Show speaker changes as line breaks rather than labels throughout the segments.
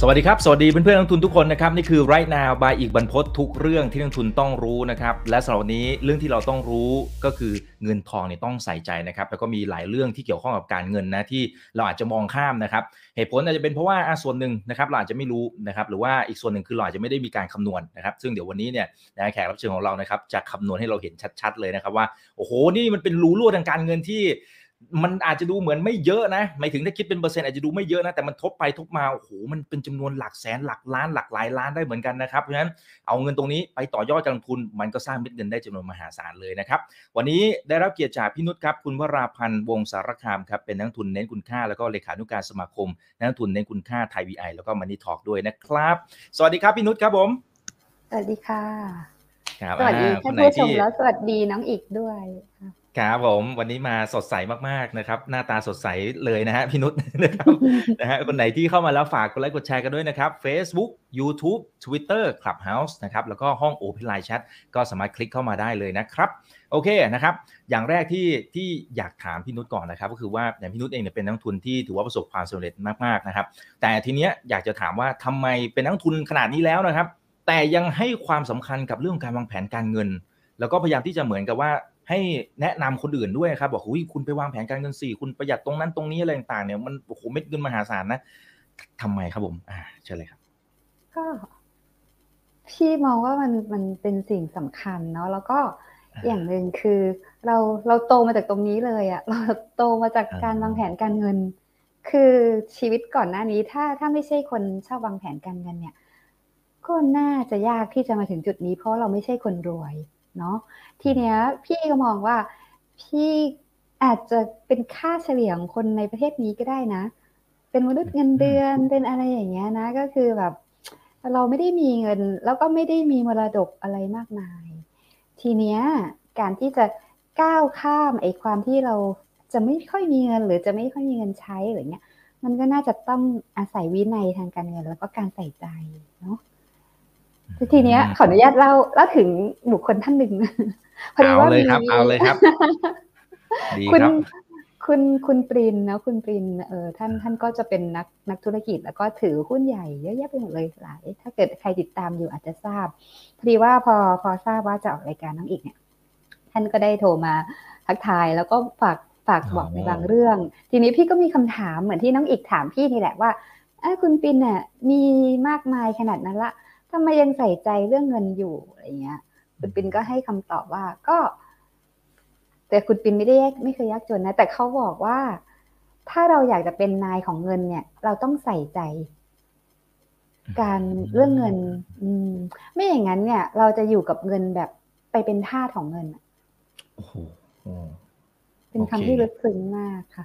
สวัสดีครับ สวัสดีเพื่อนๆนักทุนทุกคนนะครับ นี่คือ right now by อีกบรรพททุกเรื่องที่นักทุนต้องรู้นะครับ และสำหรับวันนี้เรื่องที่เราต้องรู้ก็คือเงินทองเนี่ยต้องใส่ใจนะครับ แล้วก็มีหลายเรื่องที่เกี่ยวข้องกับการเงินนะที่เราอาจจะมองข้ามนะครับ เหตุผลอาจจะเป็นเพราะว่าอะส่วนหนึ่งนะครับเราอาจจะไม่รู้นะครับ หรือว่าอีกส่วนหนึ่งคือเราอาจจะไม่ได้มีการคำนวณนะครับ ซึ่งเดี๋ยววันนี้เนี่ยนะแขกรับเชิญของเรานะครับจะคำนวณให้เราเห็นชัด ๆ เลยนะครับว่าโอ้โหนี่มันเป็นรูรั่วทางการเงินที่ มันอาจจะดูเหมือนไม่เยอะนะหมายถึงถ้าคิดเป็นเปอร์เซ็นต์อาจจะดูไม่เยอะนะแต่มันทบไปทบมาโอ้โหมันเป็นจำนวนหลักแสนหลักล้านหลักหลายล้านได้เหมือนกันนะครับเพราะฉะนั้นเอาเงินตรงนี้ไปต่อยอดการลงทุน มันก็สร้างเม็ดเงินได้จำนวนมหาศาลเลยนะครับวันนี้ได้รับเกียรติจากพี่นุชครับคุณวราพันธ์วงสารคามครับเป็นนักลงทุนเน้นคุณค่า แล้วก็เลขานุการสมาคมนักลงทุนเน้นคุณค่าไทยวีไอแล้วก็มันนี่ทอกด้วยนะครับ สวัสดีครับพี่นุชครับผม
สวัสดีค่ะ
ครับ
สวัสดี
อ่า
ท่าน
ไห
ผู้ชม
ที่
แล้วสวัสดีน้องอีกด้วย ค
รับผมวันนี้มาสดใสมากๆนะครับ หน้าตาสดใสเลยนะฮะพี่นุชนะครับนะฮะคนไหนที่เข้ามาแล้วฝากกดไลค์กดแชร์กันด้วยนะครับ Facebook YouTube Twitter Clubhouse นะครับแล้วก็ห้อง Open Line Chat ก็สามารถคลิกเข้ามาได้เลยนะครับ โอเคนะครับ อย่างแรกที่ที่อยากถามพี่นุชก่อนนะครับ ก็คือว่าอย่างพี่นุชเองเนี่ยเป็นนักลงทุนที่ถือว่าประสบความสำเร็จมากๆนะครับ แต่ทีเนี้ยอยากจะถามว่าทำไมเป็นนักลงทุนขนาดนี้แล้วนะครับ แต่ยังให้ความสำคัญกับเรื่องการวางแผนการเงิน แล้วก็พยายามที่จะเหมือนกับว่า ให้แนะนำคนอื่นด้วยครับบอกหุยคุณไปวางแผนการเงินสี่คุณประหยัดตรงนั้นตรงนี้อะไรต่างๆเนี่ยมันโอ้โหเม็ดเงินมหาศาลนะทำไมครับผมอ่าเชิญเลยครับ
ก็พี่มองว่ามันมันเป็นสิ่งสำคัญเนาะแล้วก็
อ่า
อย่างหนึ่งคือ เราเราโตมาจากตรงนี้เลยอะเราโตมาจาก
อ่า
การวางแผนการเงิน คือชีวิตก่อนหน้านี้ถ้าถ้าไม่ใช่คนชอบวางแผนการเงินเนี่ย ก็น่าจะยากที่จะมาถึงจุดนี้ เพราะเราไม่ใช่คนรวย เนาะทีเนี้ยพี่ก็มองว่าพี่อาจจะเป็นค่าเฉลี่ยของคนในประเทศนี้ก็ได้นะ เป็นมนุษย์เงินเดือนเป็นอะไรอย่างเงี้ยนะ ก็คือแบบเราไม่ได้มีเงิน แล้วก็ไม่ได้มีมรดกอะไรมากมาย ทีเนี้ยการที่จะก้าวข้ามไอ้ความที่เราจะไม่ค่อยมีเงิน หรือจะไม่ค่อยมีเงินใช้อะไรเงี้ย มันก็น่าจะต้องอาศัยวินัยทางการเงิน แล้วก็การใส่ใจเนาะ ทีเนี้ยขออนุญาตเล่าเล่าถึงบุคคลท่านหนึ่งพอดี
เอา
ว่า
เลย
มี
ครับ เอาเลยครับดี
คุณ
ครับ
คุณคุณปรินนะคุณปรินเออท่านท่านก็จะเป็นนักนักธุรกิจ แล้วก็ถือหุ้นใหญ่เยอะแยะไปหมดเลยหลาย ถ้าเกิดใครติดตามอยู่อาจจะทราบพอดีว่าพอพอทราบว่าจะออกรายการน้องอีกเนี่ย ท่านก็ได้โทรมาทักทายแล้วก็ฝากฝากบอกในบางเรื่อง ทีนี้พี่ก็มีคำถามเหมือนที่น้องอีกถามพี่นี่แหละว่าเอ้ยคุณปินเนี่ยมีมากมายขนาดนั้นละ ทำไมยังใส่ใจเรื่องเงินอยู่อะไรเงี้ย คุณปินก็ให้คำตอบว่าก็ แต่คุณปินไม่ได้แยกไม่เคยยากจนนะ แต่เขาบอกว่า ถ้าเราอยากจะเป็นนายของเงินเนี่ย เราต้องใส่ใจ การเรื่องเงิน อืม ไม่อย่างนั้นเนี่ย เราจะอยู่กับเงินแบบไปเป็นทาสของเงินอะ
โอ้โหโอ้
เป็น
โอเค
คำที่ลึกซึ้งมากค่ะ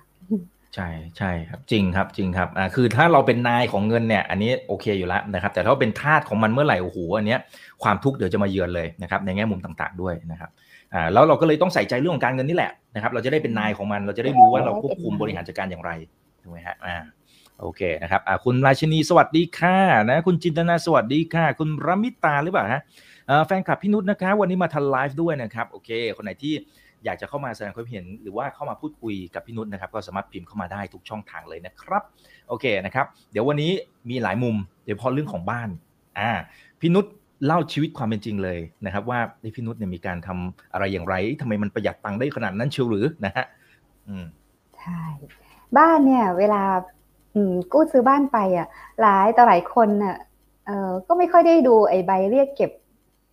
ใช่ใช่ครับจริงครับจริงครับอ่าคือถ้าเราเป็นนายของเงินเนี่ยอันนี้โอเคอยู่แล้วนะครับ แต่ถ้าเป็นทาสของมันเมื่อไหร่โอ้โหอันเนี้ยความทุกข์เดี๋ยวจะมาเยือนเลยนะครับในแง่มุมต่างๆด้วยนะครับอ่าแล้วเราก็เลยต้องใส่ใจเรื่องของการเงินนี่แหละนะครับ เราจะได้เป็นนายของมันเราจะได้รู้ว่าเราควบคุมบริหารจัดการอย่างไรถูกไหมฮะอ่าโอเคนะครับอ่าคุณราชินีสวัสดีค่ะนะคุณจินตนาสวัสดีค่ะ คุณรมิตาหรือเปล่าฮะเอ่อแฟนคลับพี่นุชนะคะวันนี้มาทันไลฟ์ด้วยนะครับโอเค คนไหนที่ อยากจะเข้ามาแสดงความเห็น หรือว่าเข้ามาพูดคุยกับพี่นุชนะครับ ก็สามารถพิมพ์เข้ามาได้ทุกช่องทางเลยนะครับ โอเคนะครับ เดี๋ยววันนี้มีหลายมุมโดยเฉพาะเรื่องของบ้านอ่าพี่นุชเล่าชีวิตความเป็นจริงเลยนะครับ ว่าพี่นุชเนี่ยมีการทำอะไรอย่างไรทำไมมันประหยัดตังค์ได้ขนาดนั้นเชียวหรือนะฮะอืม
ใช่บ้านเนี่ย เวลาอืมกู้ซื้อบ้านไปอะ หลายต่อหลายคนน่ะเออก็ไม่ค่อยได้ดูไอ้ใบเรียกเก็บ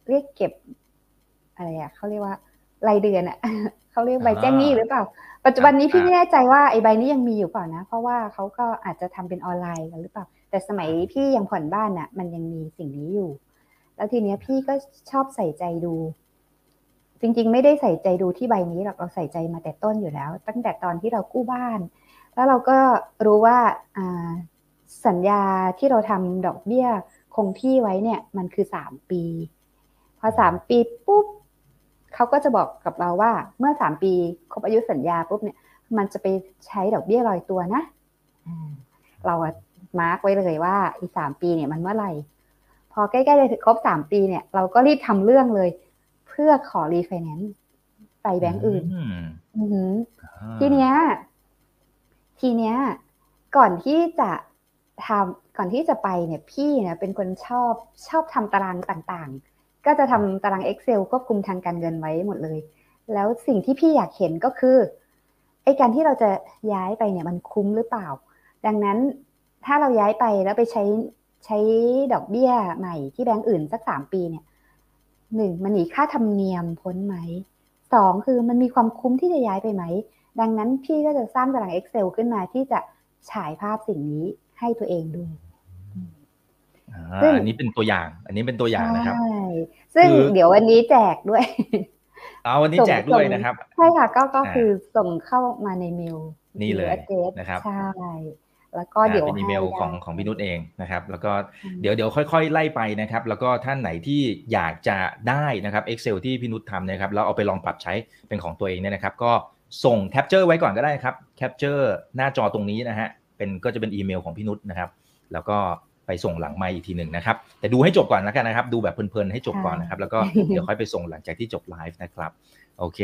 เรียกเก็บ อะไรอะเขาเรียกว่า รายเดือนอะเขาเรียกใบแจ้งหนี้หรือเปล่า ปัจจุบันนี้พี่ไม่แน่ใจว่าไอ้ใบนี้ยังมีอยู่เปล่านะ เพราะว่าเขาก็อาจจะทำเป็นออนไลน์กันหรือเปล่า แต่สมัยพี่ยังผ่อนบ้านน่ะ มันยังมีสิ่งนี้อยู่ แล้วทีเนี้ยพี่ก็ชอบใส่ใจดู จริง ๆ ไม่ได้ใส่ใจดูที่ใบนี้หรอกเราใส่ใจมาแต่ต้นอยู่แล้ว ตั้งแต่ตอนที่เรากู้บ้าน แล้วเราก็รู้ว่าอ่าสัญญาที่เราทำดอกเบี้ยคงที่ไว้เนี่ย มันคือสามปี พอสามปีปุ๊บ เขาก็จะบอกกับเราว่าเมื่อสามปีครบอายุสัญญาปุ๊บเนี่ยมันจะไปใช้ดอกเบี้ยลอยตัวนะอ่าเราอะมาร์กไว้เลยว่าอีกสามปีเนี่ยมันเมื่อไหร่ พอใกล้ๆจะครบสามปีเนี่ย เราก็รีบทำเรื่องเลย เพื่อขอรีไฟแนนซ์ไปไปแบงก์อื่น
อืม
อือหือ
อ่า
ทีเนี้ย ทีเนี้ย ก่อนที่จะทำก่อนที่จะไปเนี่ย พี่เนี่ยเป็นคนชอบชอบทำตารางต่างๆ ก็จะทำตาราง Excel ควบคุมทางการเงินไว้หมดเลย แล้วสิ่งที่พี่อยากเห็นก็คือไอ้การที่เราจะย้ายไปเนี่ยมันคุ้มหรือเปล่า ดังนั้นถ้าเราย้ายไปแล้วไปใช้ใช้ดอกเบี้ยใหม่ที่แบงก์อื่นสักสามปีเนี่ยหนึ่งมันหนีค่าธรรมเนียมพ้นไหมสองคือมันมีความคุ้มที่จะย้ายไปไหม ดังนั้นพี่ก็จะสร้างตาราง Excel ขึ้นมาที่จะฉายภาพสิ่งนี้ให้ตัวเองดู
อ่า
ซึ่ง
อันนี้เป็นตัวอย่าง อันนี้เป็นตัวอย่างนะครับ
ใช่ซึ่ง
คือ
เดี๋ยววันนี้แจกด้วย
เอาวันนี้แจกด้วยนะครับ
ใช่ค่ะก็ก็
อ่า
คือส่งเข้ามาในเมล
นี่เลย
อา address
นะครับ
ใช่แล้วก็เดี๋ยว
อ่าเป็นอีเมล
ให้
ของ
ได้
ของพี่นุชเองนะครับ แล้วก็
อืม
เดี๋ยวเดี๋ยวค่อย ๆ ไล่ไปนะครับ แล้วก็ท่านไหนที่อยากจะได้นะครับ Excel ที่พี่นุชทำนะครับแล้วเอาไปลองปรับใช้เป็นของตัวเองเนี่ยนะครับ ก็ส่ง capture ไว้ก่อนก็ได้ครับ capture หน้าจอตรงนี้นะฮะเป็นก็จะเป็นอีเมลของพี่นุชนะครับ แล้วก็ ไปส่งหลังไมค์อีกทีหนึ่งนะครับ แต่ดูให้จบก่อนแล้วกันนะครับ ดูแบบเพลินๆให้จบก่อนนะครับ แล้วก็เดี๋ยวค่อยไปส่งหลังจากที่จบไลฟ์นะครับ โอเค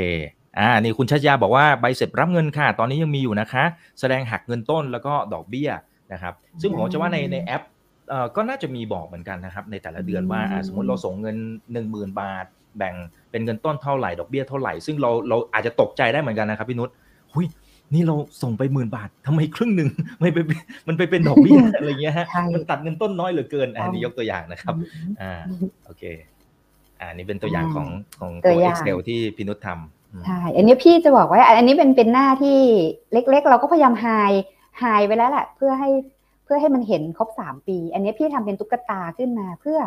อ่านี่คุณชัชยาบอกว่าใบเสร็จรับเงินค่ะ ตอนนี้ยังมีอยู่นะคะ แสดงหักเงินต้นแล้วก็ดอกเบี้ยนะครับ ซึ่งผมจะว่าในในแอปเอ่อก็น่าจะมีบอกเหมือนกันนะครับ ในแต่ละเดือนว่าอ่าสมมติเราส่งเงิน 1 0,000 บาท แบ่งเป็นเงินต้นเท่าไหร่ดอกเบี้ยเท่าไหร่ ซึ่งเราเราอาจจะตกใจได้เหมือนกันนะครับพี่นุชหุย นี่เราส่งไปหมื่นบาททำไมครึ่งหนึ่งไม่ไปเป็นมันไปเป็นดอกเบี้ยอะไรเงี้ยฮะ
ใช่
มันตัดเงินต้นน้อยเหลือเกินอันนี้
ใช่
ยกตัวอย่างนะครับอ่าโอเค อ่านี่เป็นตัวอย่างของของ
ตั
ตัวว
อย่าง
Excel ที่พี่นุชทำอืม
ใช่อันนี้พี่จะบอกว่า อันนี้เป็นเป็นหน้าที่เล็ก ๆ เราก็พยายามไฮไฮไว้แล้วแหละเพื่อให้เพื่อให้มันเห็นครบสามปี อันนี้พี่ทำเป็นตุ๊กตาขึ้นมาเพื่อ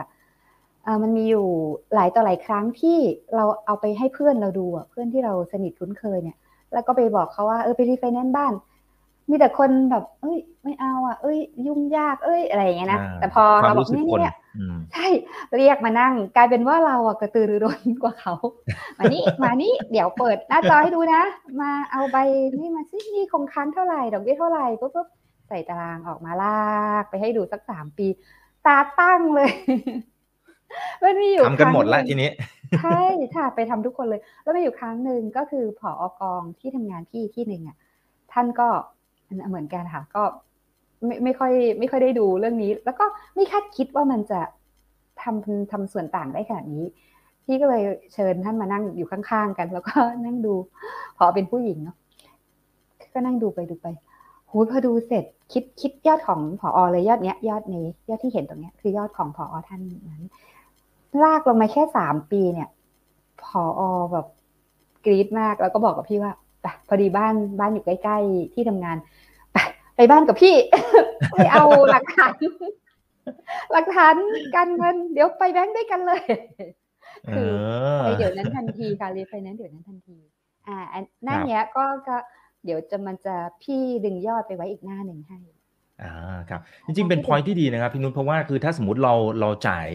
เออมันมีอยู่หลายต่อหลายครั้งที่เราเอาไปให้เพื่อนเราดูอะเพื่อนที่เราสนิทคุ้นเคยเนี่ย แล้วก็ไปบอกเขาว่าเออไปรีไฟแนนซ์บ้าน มีแต่คนแบบ เอ้ย ไม่เอาอะ เอ้ย ยุ่งยากเอ้ยอะไรอย่างเงี้ยนะ
อ่า
แต่พอ
ควา
เรา
ม
บอก
รู้สึก
นี่
คน
เนี่ย
อืม
ใช่เรียกมานั่ง กลายเป็นว่าเราอะกระตือรือร้นกว่าเขามานี่มานี่เดี๋ยวเปิดหน้าจอให้ดูนะ มาเอาใบนี่มาสินี่คงค้างเท่าไหร่ดอกเบี้ยเท่าไหร่ปุ๊บปุ๊บใส่ตารางออกมาลากไปให้ดูสักสามปี ตาตั้งเลยมันมีอยู่
ทำกันหมด
ค
ละ
รั้ง
ทีนี้
ใช่ค่ะไปทำทุกคนเลย แล้วมีอยู่ครั้งหนึ่งก็คือผออกองที่ทำงานพี่ที่หนึ่งอะท่านก็เหมือนกันค่ะก็ไม่ไม่ค่อยไม่ค่อยได้ดูเรื่องนี้ แล้วก็ไม่คาดคิดว่ามันจะทำทำส่วนต่างได้ขนาดนี้ พี่ก็เลยเชิญท่านมานั่งอยู่ข้างๆกัน แล้วก็นั่งดูพอเป็นผู้หญิงเนาะก็นั่งดูไปดูไปโหพอดูเสร็จคิดคิดยอดของผอเลยยอดเนี้ย ยอดนี้ยอดที่เห็นตรงเนี้ยคือยอดของผอท่านนั้น ลากลงมาแค่สามปีเนี่ยพออแบบกรี๊ดมากแล้วก็บอกกับพี่ว่าไปพอดีบ้านบ้านอยู่ใกล้ ๆ ที่ทำงานไปไปบ้านกับพี่ ไปเอาหลักฐานหลักฐานการเงิน เดี๋ยวไปแบงค์ด้วยกันเลย
เอ
คือ
อ
ไปเดี๋ยวนั้นทันทีค่ะรีไฟแนนซ์เดี๋ยวนั้นทันที อ่าอันหน้า
ครับ
เนี้ยก็ก็เดี๋ยวจะมันจะพี่ดึงยอดไปไว้อีกหน้าหนึ่งให้
อ่าครับจริงๆเป็นพอยที่ดีนะครับพี่นุชเพราะว่าคือถ้าสมมติเราเราจ่าย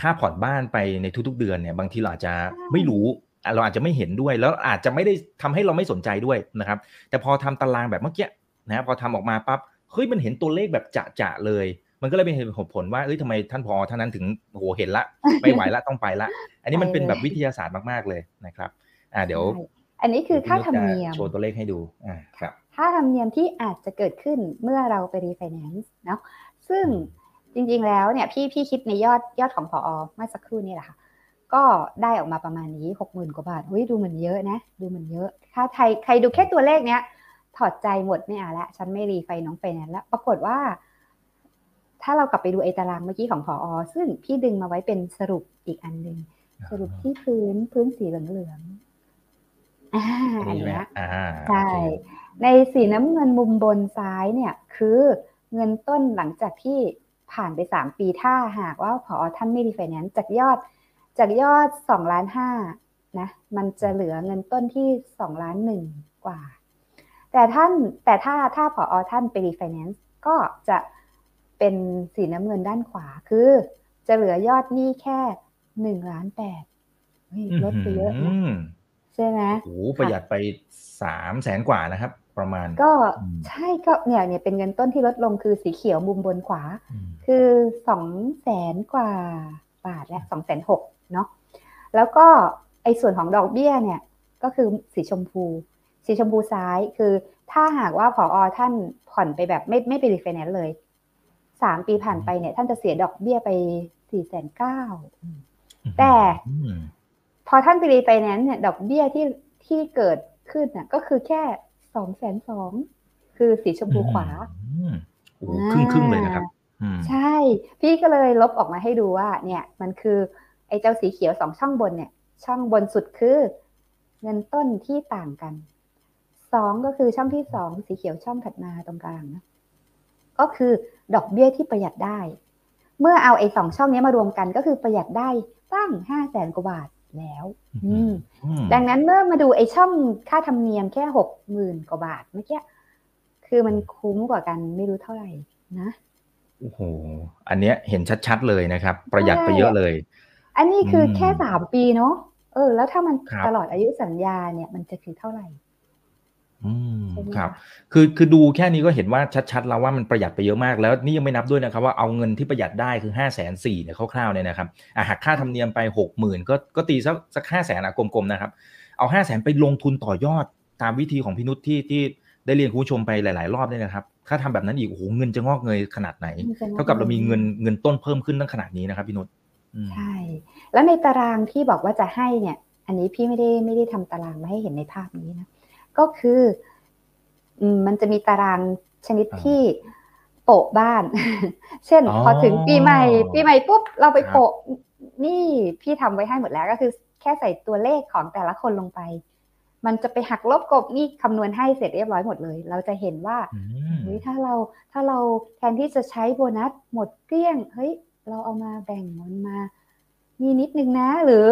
ค่าผ่อนบ้านไปในทุก ๆ เดือนเนี่ยบางทีเราอาจจะไม่รู้อะเราอาจจะไม่เห็นด้วย แล้วอาจจะไม่ได้ทำให้เราไม่สนใจด้วยนะครับ แต่พอทำตารางแบบเมื่อกี้นะพอทำออกมาปั๊บเฮ้ยมันเห็นตัวเลขแบบจะๆเลย มันก็เลยเป็นเหตุผลว่าเอ้ยทำไมท่านพอท่านนั้นถึงโอ้โหเห็นละไม่ไหวละต้องไปละ อันนี้มันเป็นแบบวิทยาศาสตร์มากๆเลยนะครับ อ่าเดี๋ยว
ใช่อันนี้คือค่าธรรมเนียม
โชว์ตัวเลขให้ดูอ่าครับ
ค่าธรรมเนียมที่อาจจะเกิดขึ้นเมื่อเราไปรีไฟแนนซ์เนาะซึ่งจริงๆแล้วเนี่ยพี่พี่คิดในยอดยอดของพอเมื่อสักครู่นี่แหละค่ะ ก็ได้ออกมาประมาณนี้หกหมื่นกว่าบาทเฮ้ยดูเหมือนเยอะนะ ดูเหมือนเยอะ ถ้าใครใครดูแค่ตัวเลขเนี้ยถอดใจหมดไม่เอาละฉันไม่รีไฟน้องไฟแนนซ์แล้วปรากฏว่า ถ้าเรากลับไปดูไอ้ตารางเมื่อกี้ของพอซึ่งพี่ดึงมาไว้เป็นสรุปอีกอันหนึ่งสรุปที่พื้นพื้นสีเหลืองๆอ่า
อัน
อัน
นี้ใช่ไหม
เนี้ย
อ่า
ใช่
โอเค
ในสีน้ำเงินมุมบนซ้ายเนี่ยคือเงินต้นหลังจากที่ผ่านไปสามปีถ้าหากว่าพอท่านไม่รีไฟแนนซ์จากยอดจากยอดสองล้านห้านะมันจะเหลือเงินต้นที่สองล้านหนึ่งกว่า แต่ท่านแต่ถ้าถ้าพอท่านไปรีไฟแนนซ์ก็จะเป็นสีน้ำเงินด้านขวาคือ จะเหลือยอดหนี้แค่หนึ่งล้านแปดเฮ้ยลดไปเยอะนะ
ม
ใช่ไหม
โอ้โหประหยัดไปสามแสนกว่านะครับ ประมาณ
ก็
อืม
ใช่ก็เนี่ยเนี่ยเป็นเงินต้นที่ลดลงคือสีเขียวมุมบนขวา
อืม
คือสองแสนกว่าบาทและสองแสนหกเนาะแล้วก็ไอ้ส่วนของดอกเบี้ยเนี่ยก็คือสีชมพู สีชมพูซ้ายคือถ้าหากว่าผออท่านผ่อนไปแบบไม่ไม่ไปรีไฟแนนซ์เลยสามปีผ่านไปเนี่ย ท่านจะเสียดอกเบี้ยไปสี่แสนเก้าแต่
อืม
พอท่านไปรีไฟแนนซ์เนี่ย ดอกเบี้ยที่ที่เกิดขึ้นน่ะ ก็คือแค่ สองแสนสองคือสีชมพูขวา
อืมโอ้โหครึ่งครึ่งๆเลยนะครับอืม
ใช่ พี่ก็เลยลบออกมาให้ดูว่า เนี่ย มันคือไอ้เจ้าสีเขียวสองช่องบนเนี่ย ช่องบนสุดคือ เงินต้นที่ต่างกันสองก็คือช่องที่สองสีเขียวช่องถัดมาตรงกลางนะก็คือดอกเบี้ยที่ประหยัดได้ เมื่อเอาไอ้สองช่องนี้มารวมกันก็คือประหยัดได้ตั้งห้าแสนกว่าบาท แล้ว อืม
อืม
ดังนั้นเมื่อมาดูไอ้ช่องค่าธรรมเนียมแค่หกหมื่นกว่าบาทเมื่อกี้คือมันคุ้มกว่ากันไม่รู้เท่าไหร่นะ
โอ้โหอันเนี้ยเห็นชัดๆเลยนะครับ ประหยัดไปเยอะเลย
อันนี้คืออ
ม
แค่สามปีเนาะเออ แล้วถ้ามัน
ครับ
ตลอดอายุสัญญาเนี่ย มันจะคือเท่าไหร่
อืม
ใช่ไหม
ครับ
คะ
คือคือดูแค่นี้ก็เห็นว่าชัดๆแล้วว่ามันประหยัดไปเยอะมาก แล้วนี่ยังไม่นับด้วยนะครับ ว่าเอาเงินที่ประหยัดได้คือห้าแสนสี่เนี่ยคร่าวๆเนี่ยนะครับอะหักค่าธรรมเนียมไปหกหมื่นก็ก็ตีสักสักห้าแสนอะกลมๆนะครับ เอาห้าแสนไปลงทุนต่อยอดตามวิธีของพี่นุชที่ที่ได้เรียนคุณผู้ชมไปหลาย ๆ รอบเนี่ยนะครับ ถ้าทำแบบนั้นอีกโอ้โหเงินจะงอกเงยขนาดไหน
มันจะงอก
เท่ากับเรามีเงินเงินต้นเพิ่มขึ้นตั้งขนาดนี้นะครับพี่นุชอืม
ใช่ แล้วในตารางที่บอกว่าจะให้เนี่ย อันนี้พี่ไม่ได้ไม่ได้ทำตารางมาให้เห็นในภาพนี้นะ ก็คืออืมมันจะมีตารางชนิด
อ่า
ที่โปะบ้าน เช่น
อ๋อ
พอถึงปีใหม่ ปีใหม่ปุ๊บเราไป
ครับ
โปะนี่พี่ทำไว้ให้หมดแล้วก็คือแค่ใส่ตัวเลขของแต่ละคนลงไป มันจะไปหักลบกบนี่คำนวณให้เสร็จเรียบร้อยหมดเลย เราจะเห็นว่า
อืม
เฮ้ยถ้าเราถ้าเราแทนที่จะใช้โบนัสหมดเกลี้ยง เฮ้ย เราเอามาแบ่งมันมา มีนิดนึงนะ หรือ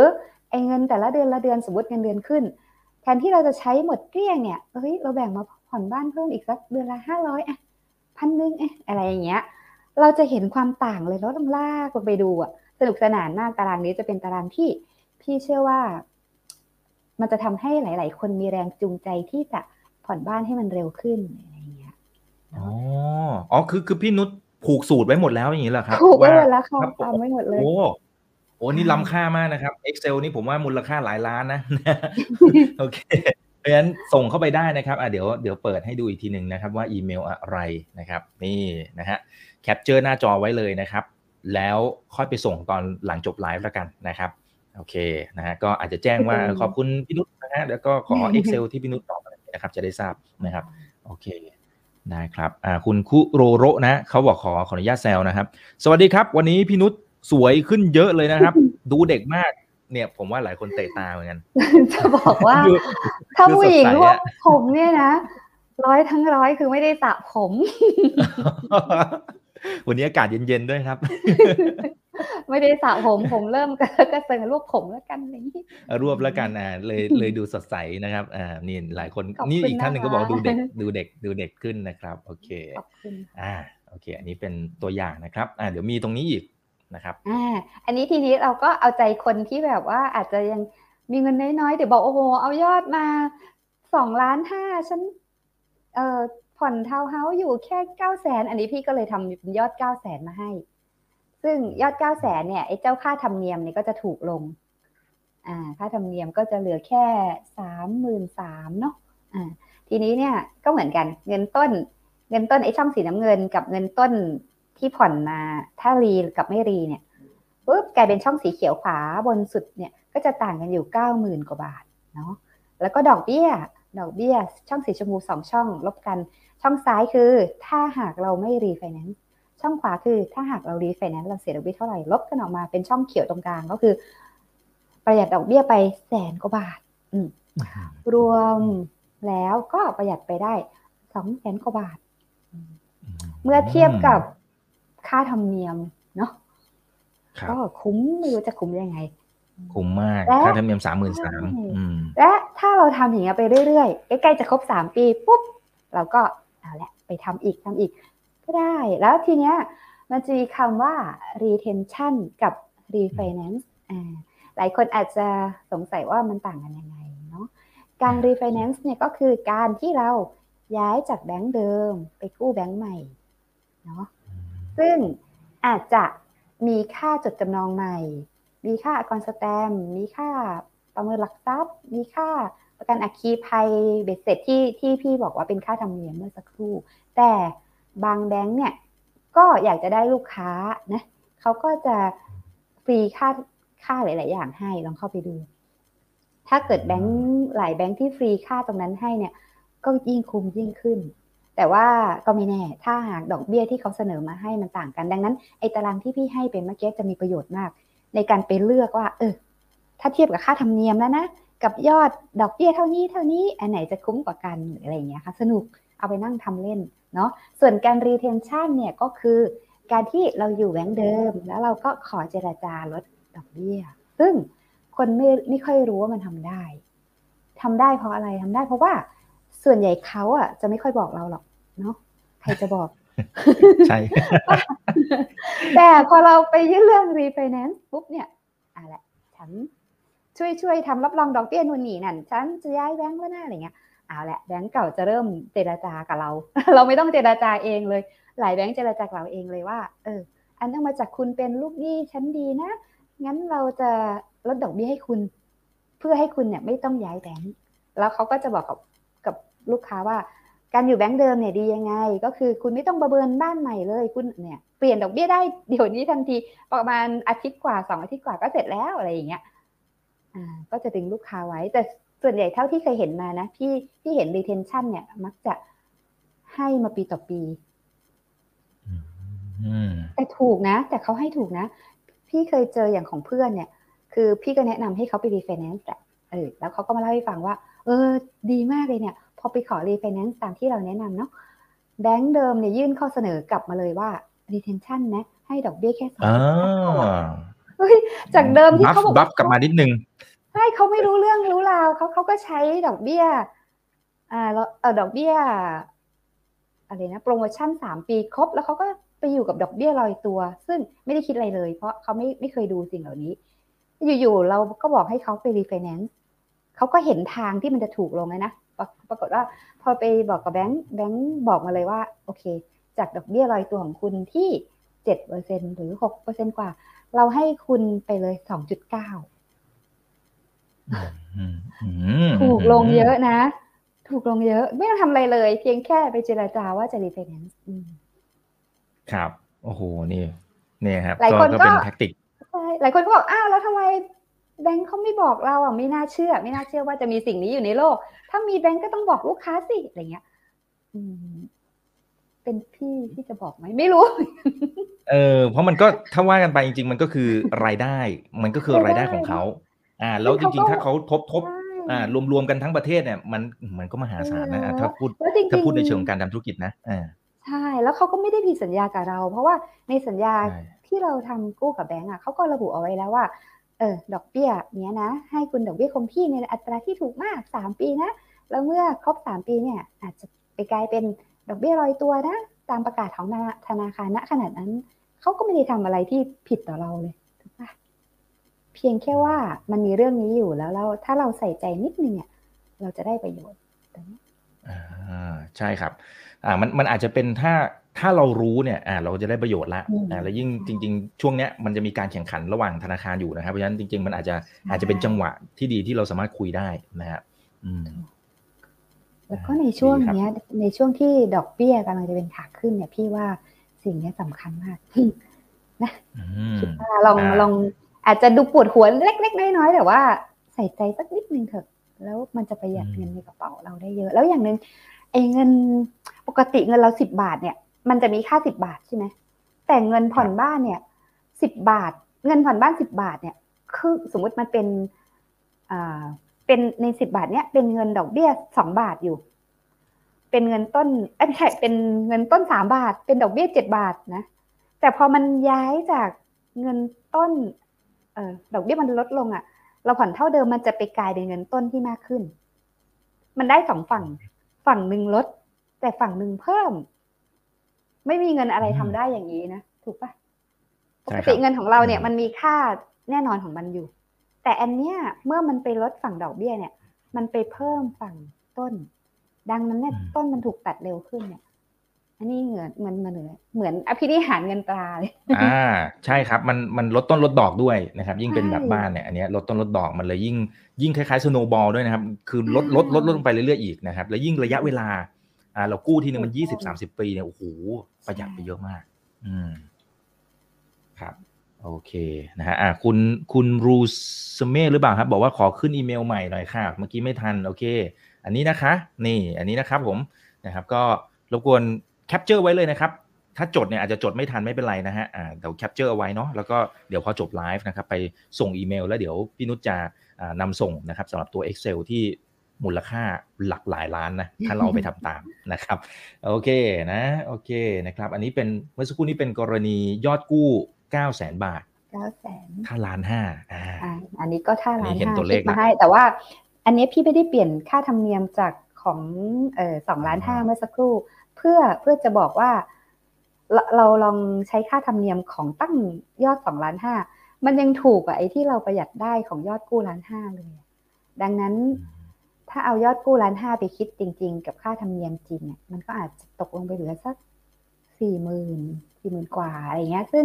ไอ้เงินแต่ละเดือนละเดือนสมมติเงินเดือนขึ้น แทนที่เราจะใช้หมดเกลี้ยงเนี่ยเฮ้ยเราแบ่งมาผ่อนบ้านเพิ่มอีกสักเดือนละห้าร้อยอะพันหนึ่งอะอะไรอย่างเงี้ย เราจะเห็นความต่างเลยแล้วต้องลากลงไปดูอะสนุกสนานมากตารางนี้จะเป็นตารางที่พี่เชื่อว่า มันจะทำให้หลาย ๆ คนมีแรงจูงใจที่จะผ่อนบ้านให้มันเร็วขึ้นอะไรอย่างเงี้ย
อ๋ออ๋อคือคือพี่นุชผูกสูตรไว้หมดแล้วอย่างนี้เหรอครับ
ผูกไว้หมดาแล้วค่ะ
รับ
ตามไว้หมดเลย
โอ้โอ้นี่
ใช่
ล้ำค่ามากนะครับ Excel นี่ผมว่ามูลค่าหลายล้านนะ โอเค เพราะฉะนั้นส่งเข้าไปได้นะครับอะเดี๋ยวเดี๋ยวเปิดให้ดูอีกทีหนึ่งนะครับว่าอีเมลอะไรนะครับ นี่นะฮะ capture หน้าจอไว้เลยนะครับ แล้วค่อยไปส่งตอนหลังจบไลฟ์แล้วกันนะครับโอเคนะฮะก็อาจจะแจ้งว่า
อืม
ขอบคุณพี่นุชนะฮะแล้วก็ขอ Excel ที่พี่นุชตอบมานะครับ จะได้ทราบนะครับ โอเคได้ครับอ่าคุณคุโรโระนะเขาบอกขอขออนุญาตแซวนะครับ สวัสดีครับ วันนี้พี่นุช สวยขึ้นเยอะเลยนะครับ ดูเด็กมาก เนี่ย ผมว่าหลายคนเตะตาเหมือนกัน
จะบอกว่า
ดู
ถ้า
ดู
ผู้หญิง
สดใส
พวก
อะ
ผมเนี่ยนะร้อยทั้งร้อยคือไม่ได้สระผม
วันนี้อากาศเย็นๆด้วยครับ
ไม่ได้สระผมผมเริ่มกระเซาะกระเซิงรูปผมแล้วกันอะไรอย่างนี้
รวบแล้วกันอ่าเลยเลยดูสดใสนะครับอ่านี่หลายคน
ขอบคุณ
นี่อีกท่านหนึ่งก็บอกว่า
นะคะ
ดูเด็กดูเด็กดูเด็กขึ้นนะครับ โอเค
ขอบคุณ
อ่าโอเค อันนี้เป็นตัวอย่างนะครับอ่าเดี๋ยวมีตรงนี้อีก นะครับ
อ่าอันนี้ทีนี้เราก็เอาใจคนที่แบบว่าอาจจะยังมีเงินน้อยๆเดี๋ยวบอกโอ้โหเอายอดมาสองล้านห้าฉันเอ่อผ่อนทาวน์เฮาส์อยู่แค่เก้าแสนอันนี้พี่ก็เลยทำเป็นยอดเก้าแสนมาให้ ซึ่งยอดเก้าแสนเนี่ยไอ้เจ้าค่าธรรมเนียมเนี่ยก็จะถูกลงอ่าค่าธรรมเนียมก็จะเหลือแค่สามหมื่นสามเนาะอ่าทีนี้เนี่ยก็เหมือนกันเงินต้น เงินต้นไอ้ช่องสีน้ำเงินกับเงินต้น ที่ผ่อนมาถ้ารีกับไม่รีเนี่ยปุ๊บกลายเป็นช่องสีเขียวขวาบนสุดเนี่ยก็จะต่างกันอยู่เก้าหมื่นกว่าบาทเนาะแล้วก็ดอกเบี้ย ดอกเบี้ย ช่องสีชมพูสองช่องลบกัน ช่องซ้ายคือ ถ้าหากเราไม่รีไฟแนนซ์ช่องขวาคือ ถ้าหากเรารีไฟแนนซ์เราเสียดอกเบี้ยเท่าไหร่ลบกันออกมาเป็นช่องเขียวตรงกลางก็คือ ประหยัดดอกเบี้ยไปแสนกว่าบาท อืมรวมแล้วก็ประหยัดไปได้สองแสนกว่าบาท เมื่อเทียบกับ ค่าธรรมเนียมเนาะ
ครับ
ก็คุ้มไม่รู้จะคุ้มยังไง
คุ้มมาก
และ
ค่าธรรมเนียมสามหมื่น
ใช่
สามอืม
และถ้าเราทำอย่างเงี้ยไปเรื่อยๆใกล้ๆจะครบสามปีปุ๊บเราก็เอาละไปทำอีกทำอีก ก็ได้ แล้วทีเนี้ยมันจะมีคำว่า retention กับ refinance อ่าหลายคนอาจจะสงสัยว่ามันต่างกันยังไงเนาะ การ refinance เนี่ยก็คือการที่เราย้ายจากแบงก์เดิมไปกู้แบงก์ใหม่เนาะ ซึ่งอาจจะมีค่าจดจำนองใหม่ มีค่าอากรสแตม มีค่าประเมินหลักทรัพย์ มีค่าประกันอัคคีภัยเบ็ดเสร็จที่ที่พี่บอกว่าเป็นค่าธรรมเนียมเมื่อสักครู่ แต่บางแบงค์เนี่ยก็อยากจะได้ลูกค้านะเขาก็จะฟรีค่าค่าหลาย ๆ อย่างให้ลองเข้าไปดู ถ้าเกิดแบงค์หลายแบงค์ที่ฟรีค่าตรงนั้นให้เนี่ย ก็ยิ่งคุ้มยิ่งขึ้น แต่ว่าก็ไม่แน่ ถ้าหากดอกเบี้ยที่เขาเสนอมาให้มันต่างกัน ดังนั้นไอ้ตารางที่พี่ให้เป็นเมื่อกี้จะมีประโยชน์มาก ในการไปเลือกว่า เออ ถ้าเทียบกับค่าธรรมเนียมแล้วนะ กับยอดดอกเบี้ยเท่านี้เท่านี้ อันไหนจะคุ้มกว่ากันหรืออะไรอย่างเงี้ยค่ะ สนุก เอาไปนั่งทำเล่นเนาะ ส่วนการ retention เนี่ยก็คือ การที่เราอยู่แบงค์เดิม แล้วเราก็ขอเจราจาลดดอกเบี้ย ซึ่งคนไม่ไม่ค่อยรู้ว่ามันทำได้ทำได้เพราะอะไรทำได้เพราะว่า ส่วนใหญ่เขาอะ จะไม่ค่อยบอกเราหรอกเนาะใครจะบอก
ใช่
แต่พอเราไปยื่นเรื่อง refinance ปุ๊บเนี่ยอะแหละฉันช่วยช่วยทำรับรองดอกเบี้ยนู่นนี่นั่นฉันจะย้ายแบงค์แล้วนะอะไรเงี้ยเอาแหละแบงค์เก่าจะเริ่มเจราจากับเรา เราไม่ต้องเจราจาเองเลย หลายแบงค์เจราจากับเราเองเลยว่า เออ อันต้องมาจากคุณเป็นลูกหนี้ชั้นดีนะ งั้นเราจะลดดอกเบี้ยให้คุณ เพื่อให้คุณเนี่ยไม่ต้องย้ายแบงค์แล้วเขาก็จะบอกกับกับ ลูกค้าว่าการอยู่แบงค์เดิมเนี่ยดียังไง ก็คือคุณไม่ต้องประเบินบ้านใหม่เลย คุณเนี่ยเปลี่ยนดอกเบี้ยได้เดี๋ยวนี้ทันทีประมาณอาทิตย์กว่าสองอาทิตย์กว่าก็เสร็จแล้วอะไรอย่างเงี้ยอ่าก็จะดึงลูกค้าไว้ แต่ส่วนใหญ่เท่าที่เคยเห็นมานะพี่พี่เห็น retention เนี่ย มักจะให้มาปีต่อปี
อืม
แต่ถูกนะ แต่เขาให้ถูกนะ พี่เคยเจออย่างของเพื่อนเนี่ย คือพี่ก็แนะนำให้เขาไปรีไฟแนนซ์แหละเออแล้วเขาก็มาเล่าให้ฟังว่า เออ ดีมากเลยเนี่ย พอไปขอรีไฟแนนซ์ตามที่เราแนะนำเนาะแบงก์เดิมเนี่ยยื่นข้อเสนอกลับมาเลยว่า retention นะให้ดอกเบี้ยแค่สอง
อ่า
เฮ้ยจากเดิมที่เขาบอก
บัฟกลับมานิดนึง
ใช่เขาไม่รู้เรื่องรู้ราวเขาเขาก็ใช้ดอกเบี้ยอ่าแล้วเออดอกเบี้ยอะไรนะโปรโมชั่นสามปีครบ แล้วเขาก็ไปอยู่กับดอกเบี้ยลอยตัว ซึ่งไม่ได้คิดอะไรเลย เพราะเขาไม่ไม่เคยดูสิ่งเหล่านี้ อยู่ๆเราก็บอกให้เขาไปรีไฟแนนซ์เขาก็เห็นทางที่มันจะถูกลงเลยนะ ปรปรากฏว่าพอไปบอกกับแบงค์แบงค์บอกมาเลยว่าโอเค จากดอกเบี้ยลอยตัวของคุณที่เจ็ดเปอร์เซ็นต์หรือหกเปอร์เซ็นต์กว่า เราให้คุณไปเลยสองจุดเก้าถูกลงเยอะนะ ถูกลงเยอะ ไม่ต้องทำอะไรเลย เพียงแค่ไปเจรจาว่าจะรีไฟแนนซ์
ครับ โอ้โห นี่ เนี่ยครับ
หลายคน
ก็เป็นแท็กติก
หลายคนก็บอก อ้าว แล้วทำไม แบงค์เขาไม่บอกเราอะไม่น่าเชื่อ ไม่น่าเชื่อว่าจะมีสิ่งนี้อยู่ในโลก ถ้ามีแบงค์ก็ต้องบอกลูกค้าสิอะไรเงี้ยอืมเป็นพี่ที่จะบอกไหมไม่รู้
เออเพราะมันก็ถ้าว่ากันไปจริง ๆ มันก็คือรายได้ มันก็คือรายได้ของเขาอ่า แล้วจริง ๆ ถ้าเขาทบทบ
ใช่
อ่ารวมๆกันทั้งประเทศเนี่ย มันมันก็มหาศาลนะอะ
เออ
ถ้าพูด
แล้วจริงๆ
ถ้าพูดในเชิงของการทำธุรกิจนะอ่า
ใช่แล้วเขาก็ไม่ได้ผิดสัญญากับเรา เพราะว่าในสัญญา
ใช่
ที่เราทำกู้กับแบงก์อะเขาก็ระบุเอาไว้แล้วว่า เออดอกเบี้ยเนี้ยนะ ให้คุณดอกเบี้ยคงที่ในอัตราที่ถูกมากสามปีนะ แล้วเมื่อครบสามปีเนี่ยอาจจะไปกลายเป็นดอกเบี้ยลอยตัวนะ ตามประกาศของธนาคารณขนาดนั้น เขาก็ไม่ได้ทำอะไรที่ผิดต่อเราเลยถูกปะเพียงแค่ว่ามันมีเรื่องนี้อยู่แล้วเราถ้าเราใส่ใจนิดนึงเนี่ยเราจะได้ประโยชน์
อ่าใช่ครับ อ่ามันมันอาจจะเป็นถ้าถ้าเรารู้เนี่ยอ่าเราจะได้ประโยชน์ละ
อืม
อ่าแล้วยิ่งจริง ๆ ช่วงเนี้ยมันจะมีการแข่งขันระหว่างธนาคารอยู่นะครับเพราะฉะนั้นจริง ๆ มันอาจจะอาจจะเป็นจังหวะที่ดีที่เราสามารถคุยได้นะครับอืม
แล้วก็ในช่วง
ดีครับ
เนี้ย ในช่วงที่ดอกเบี้ยกำลังจะเป็นขาขึ้นเนี่ย พี่ว่าสิ่งเนี้ยสำคัญมาก
อืม
คิดว่าลอง
อ่า
ลองอาจจะดูปวดหัวเล็ก ๆ น้อยๆแต่ว่าใส่ใจสักนิดนึงเถอะ แล้วมันจะประหยัดเงินในกระเป๋าเราได้เยอะ แล้วอย่างหนึ่ง ไอ้เงินปกติเงินเราสิบบาทเนี่ย มันจะมีค่าสิบบาทใช่ไหมแต่เงินผ่อนบ้านเนี่ยสิบบาท เงินผ่อนบ้านสิบบาทเนี่ย คือสมมุติมันเป็นอ่าเป็นในสิบบาทเนี่ยเป็นเงินดอกเบี้ยสองบาทอยู่ เป็นเงินต้นเอ้ยไม่ใช่เป็นเงินต้นสามบาท เป็นดอกเบี้ยเจ็ดบาทนะแต่พอมันย้ายจากเงินต้นเออดอกเบี้ยมันลดลงอะ่ะ เราผ่อนเท่าเดิมมันจะไปกลายเป็นเงินต้นที่มากขึ้น มันได้สองฝั่ง ฝั่งหนึ่งลด แต่ฝั่งหนึ่งเพิ่ม ไม่มีเงินอะไร
อืม
ทำได้อย่างนี้นะถูกปะป
ใช่
ก
ครั
ติ
บ
เงินของเราเนี่ย
อืม
มันมีค่าแน่นอนของมันอยู่ แต่อันเนี้ยเมื่อมันไปลดฝั่งดอกเบี้ยเนี่ย มันไปเพิ่มฝั่งต้น ดังนั้นเนี่ยต้นมันถูกตัดเร็วขึ้นเนี่ย อันนี้เหมือนเหมือนเหมือนเหมือนอภินิหารเงินตราเลย
อ่าใช่ครับมันมันลดต้นลดดอกด้วยนะครับ ยิ่งเป็น
ใช่
แบบบ้านเนี่ยอันเนี้ยลดต้นลดดอกมันเลยยิ่งยิ่งคล้ายๆสโนบอลด้วยนะครับ คือลดลดลดลดลงไปเรื่อยๆอีกนะครับ แล้วยิ่งระยะเวลาอ่าเรากู้ทีนึงมันยี่สิบสามสิบปีเนี่ยโอ้โหประหยัดไปเยอะมาก อืมครับโอเคนะฮะอ่าคุณคุณรูสเม่หรือเปล่าครับ บอกว่าขอขึ้นอีเมลใหม่หน่อยค่ะ เมื่อกี้ไม่ทัน โอเค อันนี้นะคะ นี่ อันนี้นะครับผมนะครับ ก็รบกวน capture ไว้เลยนะครับ ถ้าจดเนี่ยอาจจะจดไม่ทันไม่เป็นไรนะฮะอ่าเดี๋ยว capture เอาไว้เนาะแล้วก็เดี๋ยวพอจบไลฟ์นะครับไปส่งอีเมล แล้วเดี๋ยวพี่นุชจะอ่านำส่งนะครับสำหรับตัว Excel ที่มูลค่าหลักหลายล้านนะถ้าเราเอาไปทำตามนะครับโอเคนะโอเคนะครับ อันนี้เป็นเมื่อสักครู่นี้เป็นกรณียอดกู้9 0 0 0 0 0 บาท
เก้าแสน
ถ้าล้านห้าอ่า
อ่าอันนี้ก็ท่า
อัน
ล้า
นี้
น
เห็น
ห้า
ตัวเล
คิ
ข
ดมา
ละ
ให้ แต่ว่าอันนี้พี่ไม่ได้เปลี่ยนค่าธรรมเนียมจากของเอ่อสองล้านห้า
อ๋อ
เมื่อสักครู่เพื่อเพื่อจะบอกว่าเราเราลองใช้ค่าธรรมเนียมของตั้งยอดสองล้านห้ามันยังถูกกว่าไอ้ที่เราประหยัดได้ของยอดกู้ล้านห้าเลย ดังนั้นถ้าเอายอดกู้ล้านห้าไปคิดจริง ๆ กับค่าธรรมเนียมจริงเนี่ยมันก็อาจจะตกลงไปเหลือสักสี่หมื่นสี่หมื่นกว่าอะไรเงี้ย ซึ่ง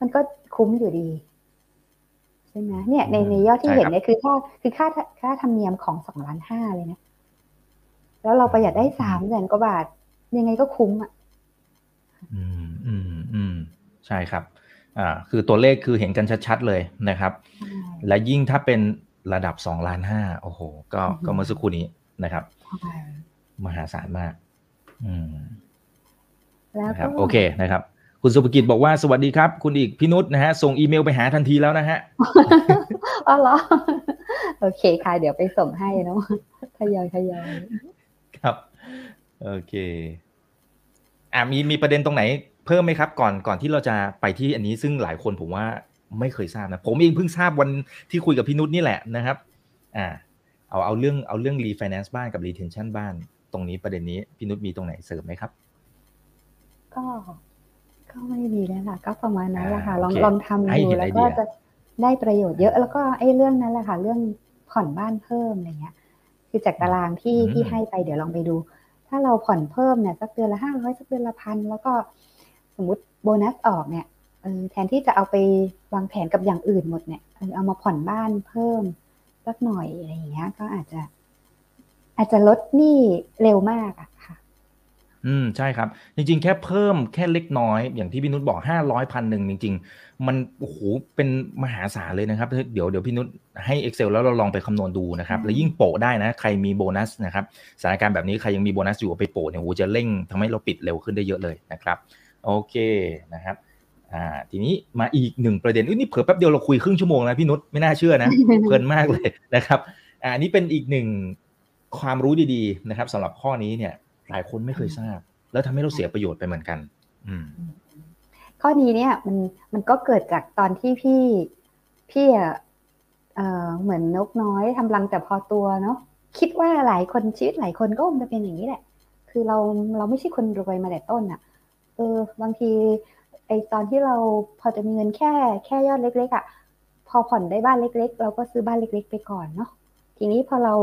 มันก็คุ้มอยู่ดีใช่ไหมเนี่ยในในยอดที่
ใช่
เห็น
ครับ
เนี่ยคือค่าคือค่าค่าธรรมเนียมของสองล้านห้าเลยนะแล้วเราประหยัดได้สามแสนกว่าบาท ยังไงก็คุ้มอะ
อืมอืมอืมใช่ครับอ่าคือตัวเลขคือเห็นกันชัดๆเลยนะครับ และยิ่งถ้าเป็นระดับสองล้านห้าโอ้โห ก็
อือฮึ
ก็เมื่อสักครู่นี้นะครับ
ใช่
มหาศาลมาก อืม
แล้ว
นะค
ก็
รับโอเคนะครับ คุณสุภกิจบอกว่าสวัสดีครับ คุณอีกพี่นุชนะฮะ ส่งอีเมลไปหาทันทีแล้วนะฮะ
อ๋อเหรอ โอเคค่ะ เดี๋ยวไปส่งให้เนาะทยอยทยอย
ครับ โอเค อ่ามีมีประเด็นตรงไหน เพิ่มไหมครับ ก่อนก่อนที่เราจะไปที่อันนี้ซึ่งหลายคนผมว่าไม่เคยทราบนะผมเองเพิ่งทราบวันที่คุยกับพี่นุชนี่แหละนะครับ อ่า เอาเอาเรื่องเอาเรื่องรีไฟแนนซ์บ้านกับ retention บ้าน ตรงนี้ประเด็นนี้พี่นุชมีตรงไหนเสริมไหมครับ
ก็ก็ไม่มีแล้วล่ะ ก็ประมาณนั้นแหละค่ะ
อ่า
ลอง
โอเค
ลองทำ
ให้
ดู
เห็น
แล้ว
ไอเดี
ก็จะได้ประโยชน์เยอะ แล้วก็ไอ้เรื่องนั้นแหละค่ะ เรื่องผ่อนบ้านเพิ่มอะไรเงี้ย คือจากตารางที่ที่ให้ไปเดี๋ยวลองไปดู ถ้าเราผ่อนเพิ่มเนี่ยสักเดือนละห้าร้อยสักเดือนละพันแล้วก็สมมติโบนัสออกเนี่ยแทนที่จะเอาไปวางแผนกับอย่างอื่นหมดเนี่ยเออเอามาผ่อนบ้านเพิ่มสักหน่อยอะไรอย่างเงี้ย ก็อาจจะ อาจจะลดหนี้เร็วมากอะค่ะ
อืมใช่ครับ จริง ๆ แค่เพิ่มแค่เล็กน้อย อย่างที่พี่นุชบอกห้าร้อยพันหนึ่งจริง ๆ มันโอ้โหเป็นมหาศาลเลยนะครับ เดี๋ยวเดี๋ยวพี่นุชให้ Excel แล้วเราลองไปคำนวณดูนะครับ
อืม
แล้วยิ่งโปะได้นะ ใครมีโบนัสนะครับสถานการณ์แบบนี้ใครยังมีโบนัสอยู่เอาไปโปะเนี่ยโอ้โหจะเร่งทำให้เราปิดเร็วขึ้นได้เยอะเลยนะครับโอเคนะครับอ่าทีนี้มาอีกหนึ่งประเด็นอุ๊ยนี่เผื่อแป๊บเดียวเราคุยครึ่งชั่วโมงแล้วพี่นุชไม่น่าเชื่อนะเพลินมากเลยนะครับอ่าอันนี้เป็นอีกหนึ่งความรู้ดีๆนะครับสำหรับข้อนี้เนี่ย หลายคนไม่เคยทราบ แล้วทำให้เราเสียประโยชน์ไปเหมือนกัน อืม
ข้อนี้เนี่ยมันมันก็เกิดจากตอนที่พี่พี่เอ่อเหมือนนกน้อยทำรังแต่พอตัวเนาะคิดว่าหลายคนชีวิตหลายคนก็คงจะเป็นอย่างนี้แหละ คือเราเราไม่ใช่คนรวยมาแต่ต้นอะเออบางทีไอตอนที่เราพอจะมีเงินแค่แค่ยอดเล็กๆอะพอผ่อนได้บ้านเล็ก ๆ เราก็ซื้อบ้านเล็ก ๆ ไปก่อนเนาะทีนี้พอเรา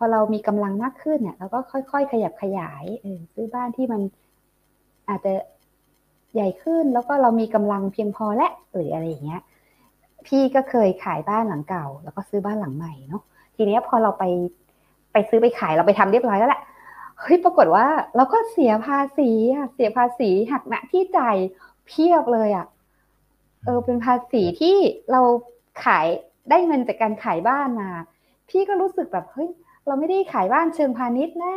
พอเรามีกำลังมากขึ้นเนี่ยเราก็ค่อย ๆ ขยับขยายเออซื้อบ้านที่มันอาจจะใหญ่ขึ้นแล้วก็เรามีกำลังเพียงพอและหรืออะไรอย่างเงี้ย พี่ก็เคยขายบ้านหลังเก่า แล้วก็ซื้อบ้านหลังใหม่เนาะทีเนี้ยพอเราไปไปซื้อไปขายเราไปทำเรียบร้อยแล้วแหละเฮ้ยปรากฏว่าเราก็เสียภาษีอะเสียภาษีหักหน้าที่จ่ายเพียบเลยอะเออเป็นภาษีที่เราขายได้เงินจากการขายบ้านมา พี่ก็รู้สึกแบบเฮ้ย เราไม่ได้ขายบ้านเชิงพาณิชย์นะ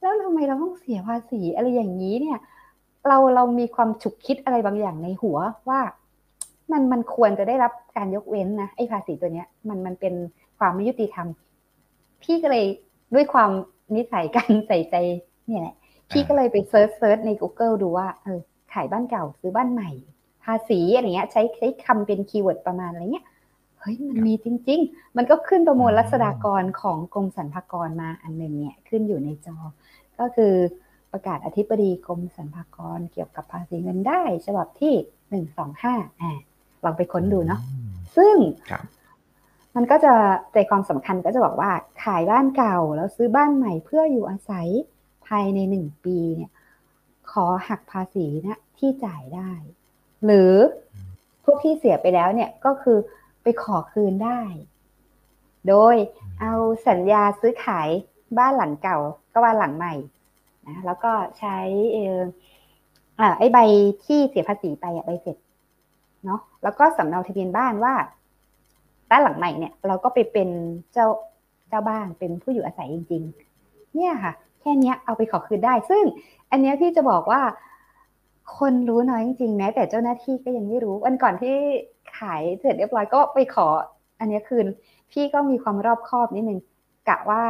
แล้วทำไมเราต้องเสียภาษีอะไรอย่างนี้เนี่ย เราเรามีความฉุกคิดอะไรบางอย่างในหัวว่า มันมันควรจะได้รับการยกเว้นนะไอ้ภาษีตัวเนี้ย มันมันเป็นความไม่ยุติธรรม พี่ก็เลยด้วยความนิสัยการใส่ใจเนี่ยแหละพี่ก็เลยไป search search ใน Google ดูว่าเออขายบ้านเก่าซื้อบ้านใหม่ ภาษีอะไรเงี้ย ใช้ใช้คำเป็น keyword ประมาณอะไรเงี้ย เฮ้ยมันมีจริง ๆ มันก็ขึ้นประมวลรัษฎากรของกรมสรรพากรมาอันหนึ่งเนี่ยขึ้นอยู่ในจอ ก็คือประกาศอธิบดีกรมสรรพากรเกี่ยวกับภาษีเงินได้ ฉบับที่หนึ่งสองห้าอ่าลองไปค้นดูเนาะซึ่ง
ครับ
มันก็จะใจความสำคัญก็จะบอกว่าขายบ้านเก่าแล้วซื้อบ้านใหม่เพื่ออยู่อาศัยภายในหนึ่งปีเนี่ยขอหักภาษีนะที่จ่ายได้ หรือพวกที่เสียไปแล้วเนี่ยก็คือไป ขอคืนได้ โดยเอาสัญญาซื้อขายบ้านหลังเก่าก็บ้านหลังใหม่นะแล้วก็ใช้เอออ่าไอ้ใบที่เสียภาษีไปอะใบเสร็จเนาะแล้วก็สำเนาทะเบียนบ้านว่าบ้านหลังใหม่เนี่ย เราก็ไปเป็นเจ้าเจ้าบ้านเป็นผู้อยู่อาศัยจริง ๆ เนี่ยค่ะ แค่เนี้ยเอาไปขอคืนได้ ซึ่ง อันเนี้ยพี่จะบอกว่า คนรู้น้อยจริงๆแม้แต่เจ้าหน้าที่ก็ยังไม่รู้วันก่อนที่ ขายเสร็จเรียบร้อยก็ไปขอ อันเนี้ยคืน พี่ก็มีความรอบคอบนิดนึงกะว่า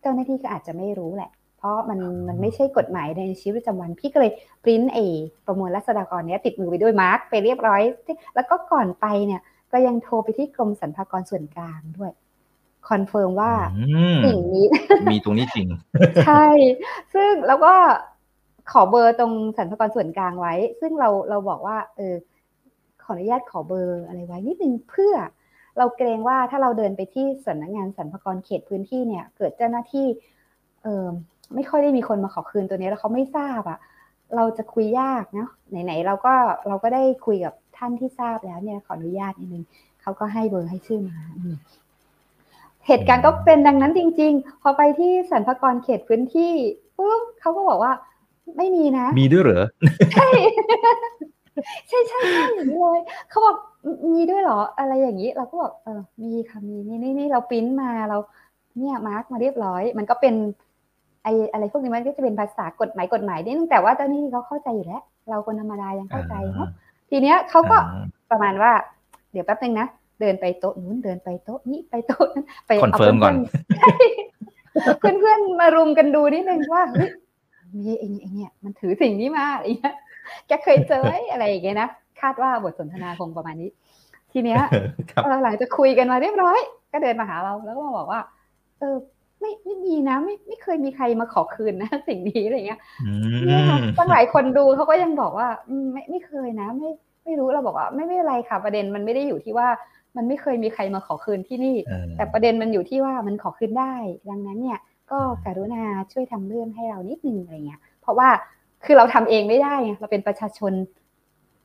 เจ้าหน้าที่ก็อาจจะไม่รู้แหละ เพราะมันมันไม่ใช่กฎหมายในชีวิตประจำวัน พี่ก็เลยปริ้นเอประมวลรัษฎากรเนี้ยติดมือไปด้วย mark ไปเรียบร้อย แล้วก็ก่อนไปเนี่ย ก็ยังโทรไปที่กรมสรรพากรส่วนกลางด้วย confirm ว่า
อืม
สิ่งนี้
มีตรงนี้จริง
ใช่ ซึ่งแล้วก็ขอเบอร์ตรงสรรพากรส่วนกลางไว้ ซึ่งเราเราบอกว่า เออข ออนุญาตขอเบอร์อะไรไว้นิดนึงเพื่อเราเกรงว่าถ้าเราเดินไปที่สำนักงานสรรพากรเขตพื้นที่เนี่ย เกิดเจ้าหน้าที่เออไม่ค่อยได้มีคนมาขอคืนตัวนี้แล้วเขาไม่ทราบอะ่ะ เราจะคุยยากเนาะไหนๆเราก็เราก็ได้คุยกับท่านที่ทราบแล้วเนี่ยขออนุญาตนิดนึงเขาก็ให้เบอร์ให้ชื่อมาอืมเหตุการณ์ก็เป็นดังนั้นจริง ๆ พอไปที่สรรพากรเขตพื้นที่ปุ๊บเขาก็บอกว่า ไม่มีนะ
มีด้วยเหรอ
ใช่ ใช่ใช่ใช่อย่างนี้เลยเขาบอกมีด้วยเหรออะไรอย่างนี้ เราก็บอกเออมีค่ะมีนี่นี่นี่เราปริ้นมาเรา เนี่ย mark มาเรียบร้อย มันก็เป็นไออะไรพวกนี้มันก็จะเป็นภาษากฎหมายกฎหมายนิดนึงแต่ว่าเจ้าหน้าที่เขาเข้าใจอยู่แล้ว เราคนธรรมดายังเข้าใจเนาะทีเนี้ยเขาก็
อ่า
ประมาณว่า เดี๋ยวแป๊บนึงนะเดินไปโต๊ะนู้นเดินไปโต๊ะนี้ไปโต๊ะนั้นไป
confirm ก่อน
เพื่อนๆเพื่อนๆมารุมกันดูนิดนึงว่าเฮ้ยมีไอ้เนี่ยไอ้เนี่ยมันถือสิ่งนี้มาอะไรเงี้ย แกเคยเจอไหมอะไรอย่างเงี้ยนะคาดว่าบทสนทนาคงประมาณนี้ ทีเนี้ย
ครับ
เออหลังจากคุยกันมาเรียบร้อย ก็เดินมาหาเราแล้วก็มาบอกว่า เออไม่ไม่มีนะไม่ไม่เคยมีใครมาขอคืนนะ สิ่งนี้อะไรเงี้ย
อื
เนี่ยค่ะ
ม
ตั้งหลายคนดูเขาก็ยังบอกว่าอืมไม่ไม่เคยนะ ไม่ไม่รู้เราบอกว่า ไม่ไม่เป็นไรค่ะ ประเด็นมันไม่ได้อยู่ที่ว่ามันไม่เคยมีใครมาขอคืนที่นี่
เออ
แต่ประเด็นมันอยู่ที่ว่ามันขอคืนได้ ดังนั้นเนี่ย ก็กรุณาช่วยทำเรื่องให้เรานิดนึงอะไรเงี้ย เพราะว่า คือเราทำเองไม่ได้ไงเราเป็นประชาชน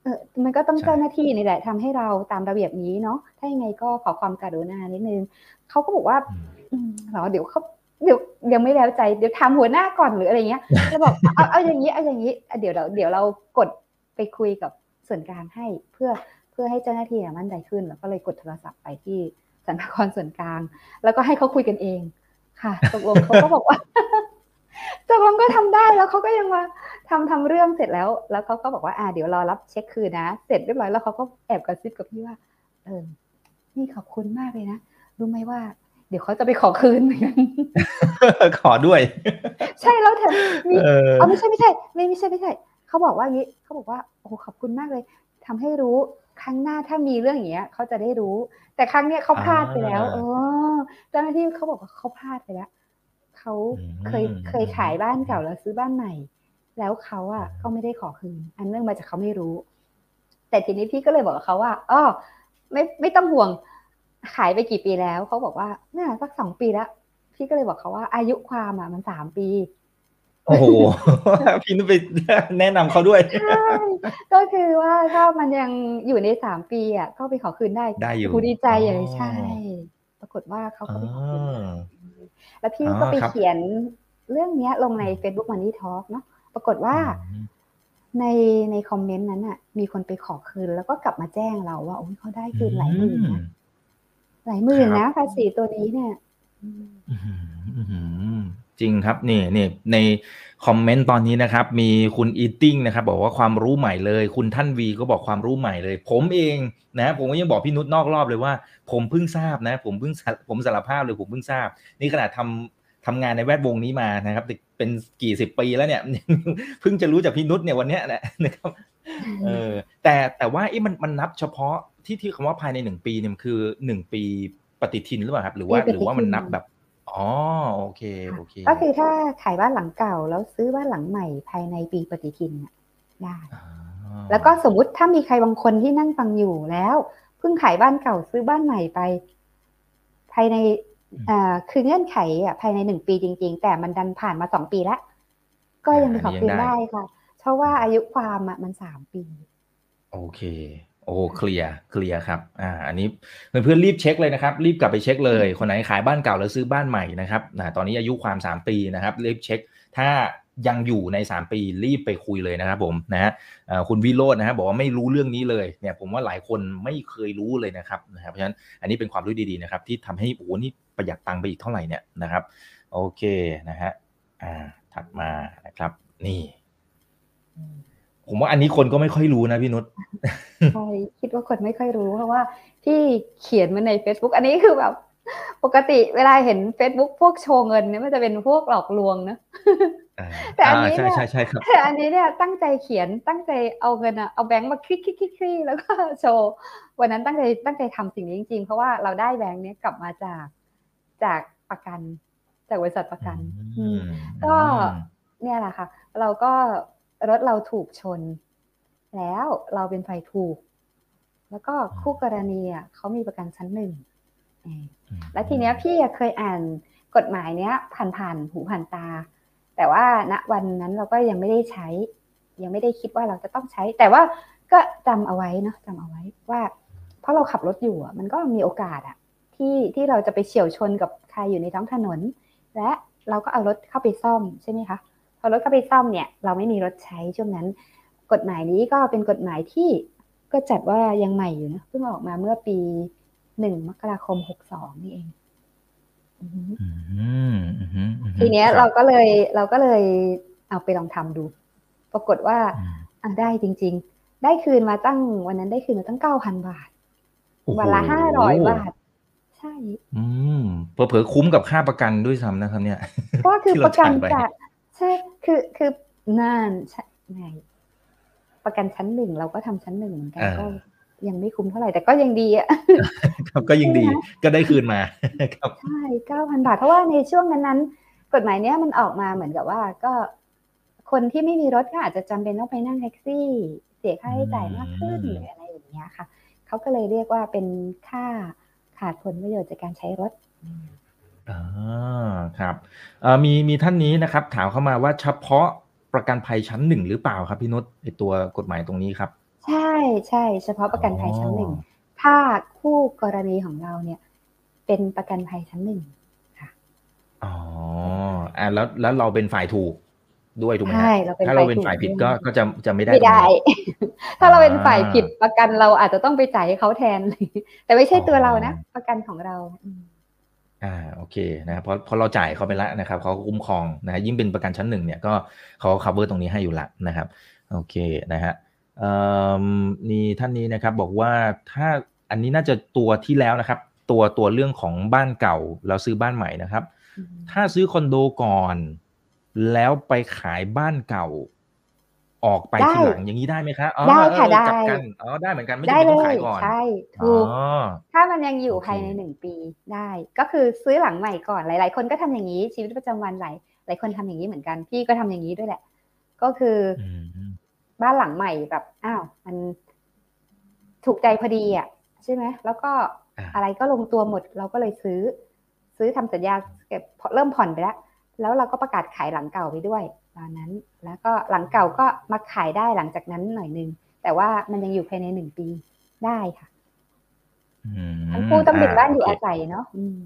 เออมันก็ต้อง
ใช่
เจ้าหน้าที่นี่แหละทำให้เราตามระเบียบนี้เนาะถ้ายังไงก็ขอความกรุณานิดนึงเขาก็บอกว่า
อืม
อืมเหรอเดี๋ยวเขาเดี๋ยวยังไม่แล้วใจเดี๋ยวถามหัวหน้าก่อนหรืออะไรเงี้ยแล้วบอกเอาเอาอย่างนี้เอาอย่างนี้อะเดี๋ยวเราเดี๋ยวเรากดไปคุยกับส่วนกลางให้เพื่อเพื่อให้เจ้าหน้าที่อะมั่นใจขึ้น แล้วก็เลยกดโทรศัพท์ไปที่สรรพากรส่วนกลาง แล้วก็ให้เขาคุยกันเองค่ะตกลงเขาก็บอกว่า ตกลงก็ทำได้แล้วเขาก็ยังมาทำทำเรื่องเสร็จแล้ว แล้วเขาก็บอกว่าอ่าเดี๋ยวรอรับเช็คคืนนะ เสร็จเรียบร้อยแล้วเขาก็แอบกระซิบกับพี่ว่าเออนี่ขอบคุณมากเลยนะรู้ไหมว่า เดี๋ยวเขาจะไปขอคืนเหมือนกัน
ขอด้วย
ใช่แล้วแถมมี
เออ
เอาไม่ใช่ไม่ใช่ ไม่ไม่ใช่ไม่ใช่เขาบอกว่าอย่างนี้เขาบอกว่าโอ้ขอบคุณมากเลยทำให้รู้ครั้งหน้าถ้ามีเรื่องอย่างเงี้ยเขาจะได้รู้ แต่ครั้งเนี้ยเขาพลาดไปแล้ว
อ่า
เออเจ้าหน้าที่เขาบอกว่าเขาพลาดไปแล้ว เขาเคย
อืม
เคยขายบ้านเก่าแล้วซื้อบ้านใหม่ แล้วเขาอะก็ไม่ได้ขอคืน อันเนื่องมาจากเขาไม่รู้ แต่ทีนี้พี่ก็เลยบอกกับเขาว่าอ๋อไม่ไม่ต้องห่วง ขายไปกี่ปีแล้วเขาบอกว่าน่าสักสองปีแล้วพี่ก็เลยบอกเขาว่า อายุความอะมันสามปี
โอ้โหพี่นุ้ยไปแนะนำเขาด้วย
ใช่ก็คือว่าถ้ามันยังอยู่ในสามปีอะก็ไปขอคืนได้
ได้อยู่
ครูดีใจใหญ่เลย
อ๋อ
ใช่ ปรากฏว่าเขา
อ๋
ก็
อ
ไปขอคืนได้ แล้วพี่
อ๋อ
ก็ไป
ครับ
เขียนเรื่องเนี้ยลงใน Facebook Money Talk เนาะปรากฏว่า
อืม
ในในคอมเมนต์นั้นอะมีคนไปขอคืน แล้วก็กลับมาแจ้งเราว่าโอ้ยเขาได้คืนหลายหมื่นนะหลายหมื่น
ครั
นะ
บ
ภาษีตัวนี้เนี่ย อืม
อื้อหืออื้อหือจริงครับนี่นี่ในคอมเมนต์ตอนนี้นะครับ มีคุณอีติ้งนะครับ บอกว่าความรู้ใหม่เลย คุณท่านวีก็บอกความรู้ใหม่เลย ผมเองนะ ผมก็ยังบอกพี่นุชนอกรอบเลยว่า ผมเพิ่งทราบนะ ผมเพิ่งสารผมสารภาพเลยผมเพิ่งทราบ นี่ขนาดทำทำงานในแวดวงนี้มานะครับ เป็นกี่สิบปีแล้วเนี่ยเพิ่งจะรู้จากพี่นุชเนี่ยวันเนี้ยนะนะครับเออแต่แต่ว่าเอ๊ะมันมันนับเฉพาะที่ที่คำว่าภายในหนึ่งปีเนี่ยมันคือหนึ่งปีปฏิทินหรือเปล่าครับ หรือว่า
ปีปฏิทิน
หรือว่ามันนับแบบ อ๋อโอเคโอเค
ก็คือถ้าขายบ้านหลังเก่าแล้วซื้อบ้านหลังใหม่ภายในปีปฏิทินน่ะได้
อ่า
แล้วก็สมมุติถ้ามีใครบางคนที่นั่งฟังอยู่แล้วเพิ่งขายบ้านเก่าซื้อบ้านใหม่ไป ภายในอ่าคือเงื่อนไขอะภายในหนึ่งปีจริง ๆ แต่มันดันผ่านมาสองปีแล้ว ก็ยังไปขอ
อันนี้
คืน
ยังได้
ได้ค่ะ เพราะว่าอายุความอะมันสามปี
โอเค โอ้เคลียร์เคลียร์ครับอ่าอันนี้เพื่อนๆรีบเช็คเลยนะครับ รีบกลับไปเช็คเลย คนไหนขายบ้านเก่าแล้วซื้อบ้านใหม่นะครับนะตอนนี้อายุความ 3 ปีนะครับ รีบเช็ค ถ้ายังอยู่ใน 3 ปีรีบไปคุยเลยนะครับผมนะฮะคุณวิโรจน์นะฮะบอกว่าไม่รู้เรื่องนี้เลยเนี่ยผมว่าหลายคนไม่เคยรู้เลยนะครับนะครับเพราะฉะนั้นอันนี้เป็นความรู้ดีๆนะครับที่ทำให้โอ้โหนี่ประหยัดตังค์ไปอีกเท่าไหร่เนี่ยนะครับโอเคนะฮะอ่าถัดมานะครับนี่ ผมว่าอันนี้คนก็ไม่ค่อยรู้นะพี่นุช
ใช่คิดว่าคนไม่ค่อยรู้เพราะว่าพี่เขียนมาใน Facebook อันนี้คือแบบ ปกติเวลาเห็น Facebook พวกโชว์เงินเนี่ยมันจะเป็นพวกหลอกลวงนะ
อ่า
แต่อันนี้
ใช่
เนี่ย
ใช่ใช่ครับ
แต่อันนี้เนี่ยตั้งใจเขียนตั้งใจเอาเงินอะเอาแบงค์มาคลิกคลิกคลิกคลิกแล้วก็โชว์วันนั้นตั้งใจตั้งใจทำสิ่งนี้จริงๆ เพราะว่าเราได้แบงค์เนี้ยกลับมาจากจากประกัน จากบริษัทประกันอืมก็เนี่ยแหละค่ะ เราก็ รถเราถูกชน แล้วเราเป็นฝ่ายถูก แล้วก็คู่กรณีอะเขามีประกันชั้นหนึ่งเออ
อืม
แล้วทีเนี้ยพี่อะเคยอ่านกฎหมายเนี้ยผ่านผ่านๆหูผ่านตา แต่ว่าณวันนั้นเราก็ยังไม่ได้ใช้ ยังไม่ได้คิดว่าเราจะต้องใช้ แต่ว่าก็จำเอาไว้เนาะจำเอาไว้ว่า เพราะเราขับรถอยู่อะมันก็มีโอกาสอะที่ที่เราจะไปเฉี่ยวชนกับใครอยู่ในท้องถนน และเราก็เอารถเข้าไปซ่อมใช่ไหมคะพ อรถเข้าไปซ่อมเนี่ยเราไม่มีรถใช้ช่วงนั้น กฎหมายนี้ก็เป็นกฎหมายที่ก็จัดว่ายังใหม่อยู่นะเพิ่งออกมาเมื่อปีหนึ่งมกราคมหกสองนี่เองอือฮึ
อืมอืมอืมอืม
ทีเนี้ย
คบ
เราก็เลยเราก็เลยเอาไปลองทำดู ปรากฏว่า
อืม
อะได้จริง ๆ ได้คืนมาตั้งวันนั้นได้คืนมาตั้งเก้าพันบาท
โอ้โวั
นละห้าร้อยบาท ใช่
อืมเผลอๆคุ้มกับค่าประกันด้วยซ้ำนะครับเนี่ย
ก็คือ
ที่
ป
เรา
ระกัน
จ่ายไป
จะ ใช่คือคือนั่นใช่ไงประกันชั้นหนึ่งเราก็ทำชั้นหนึ่งเหมือนกัน
อ่า
ก็ยังไม่คุ้มเท่าไหร่แต่ก็ยังดีอะ
ครับก็ยิ่งดี
ใช่ไหม
ก็ได้คืนมาครับ
ใช่เก้าพันบาท เพราะว่าในช่วงนั้นนั้นๆกฎหมายเนี้ยมันออกมาเหมือนกับว่าก็คนที่ไม่มีรถก็อาจจะจำเป็นต้องไปนั่งแท็กซี่ เสียค่าใช้จ่ายมากขึ้น
อืม
หรืออะไรอย่างเงี้ยค่ะเขาก็เลยเรียกว่าเป็นค่าขาดผลประโยชน์จากการใช้รถ
อ่าครับเอ่อมีมีท่านนี้นะครับ ถามเข้ามาว่าเฉพาะประกันภัยชั้นหนึ่งหรือเปล่าครับพี่นุชไอตัวกฎหมายตรงนี้ครับ
ใช่ใช่เฉพาะประกันภัยชั้นหนึ่ง
อ๋อ
ถ้าคู่กรณีของเราเนี่ย เป็นประกันภัยชั้นหนึ่ง
อ๋ออ่าแล้วแล้วเราเป็นฝ่ายถูกด้วยถูกไหมฮะ
ใช่เราเป็น
ถ้าเราเป็น
ฝ่า
ฝ่ายย
ถูก
ผิดก็ก็จะจะไม่ได้
ไม่
ตรง
ได้
นี้
ถ้าเราเป็นฝ่าย
อ่า
ผิดประกันเราอาจจะต้องไปจ่ายให้เขาแทน แต่ไม่ใช่ตัว
อ๋อ
เรานะ ประกันของเรา อืม
อ่าโอเคนะครับเพราะเพราะเราจ่ายเขาไปแล้วนะครับเขาก็คุ้มครองนะฮะยิ่งเป็นประกันชั้นหนึ่งเนี่ยก็เขา cover ตรงนี้ให้อยู่ละนะครับโอเคนะฮะเอ่อมีท่านนี้นะครับบอกว่าถ้าอันนี้น่าจะตัวที่แล้วนะครับ ตัวตัวเรื่องของบ้านเก่าแล้วซื้อบ้านใหม่นะครับ
อืม
ถ้าซื้อคอนโดก่อน แล้วไปขายบ้านเก่า ออกไป
ได้
ทีหลังอย่างนี้ได้ไหมครับอ๋อ
ได้ค่ะ
เออกลับ
ได้
กันอ๋อได้เหมือนกันไม่
ได้
จำเป็น
เล
ต้อง
ย
ขายก่อน
ใช่
อ๋
ถูก
อ
ถ้ามันยังอยู่
โอเค
ภายในหนึ่งปีได้ ก็คือซื้อหลังใหม่ก่อนหลาย ๆ คนก็ทำอย่างนี้ชีวิตประจำวันหลายหลายคนทำอย่างนี้เหมือนกัน พี่ก็ทำอย่างนี้ด้วยแหละ ก็คืออ
อืม
บ้านหลังใหม่แบบอ้าวมันถูกใจพอดีอะใช่ไหมแล้วก็
อ่า
อะไรก็ลงตัวหมดเราก็เลยซื้อ ซื้อทำสัญญาเก็บเริ่มผ่อนไปแล้วแล้วเราก็ประกาศขายหลังเก่าไปด้วย ตอนนั้น แล้วก็หลังเก่าก็มาขายได้หลังจากนั้นหน่อยนึง แต่ว่ามันยังอยู่ภายในหนึ่งปีได้ค่ะ
อืม
ทั้งคู่ต้องเป็นบ้านอยู่
โเค
อาศัยเนาะอืม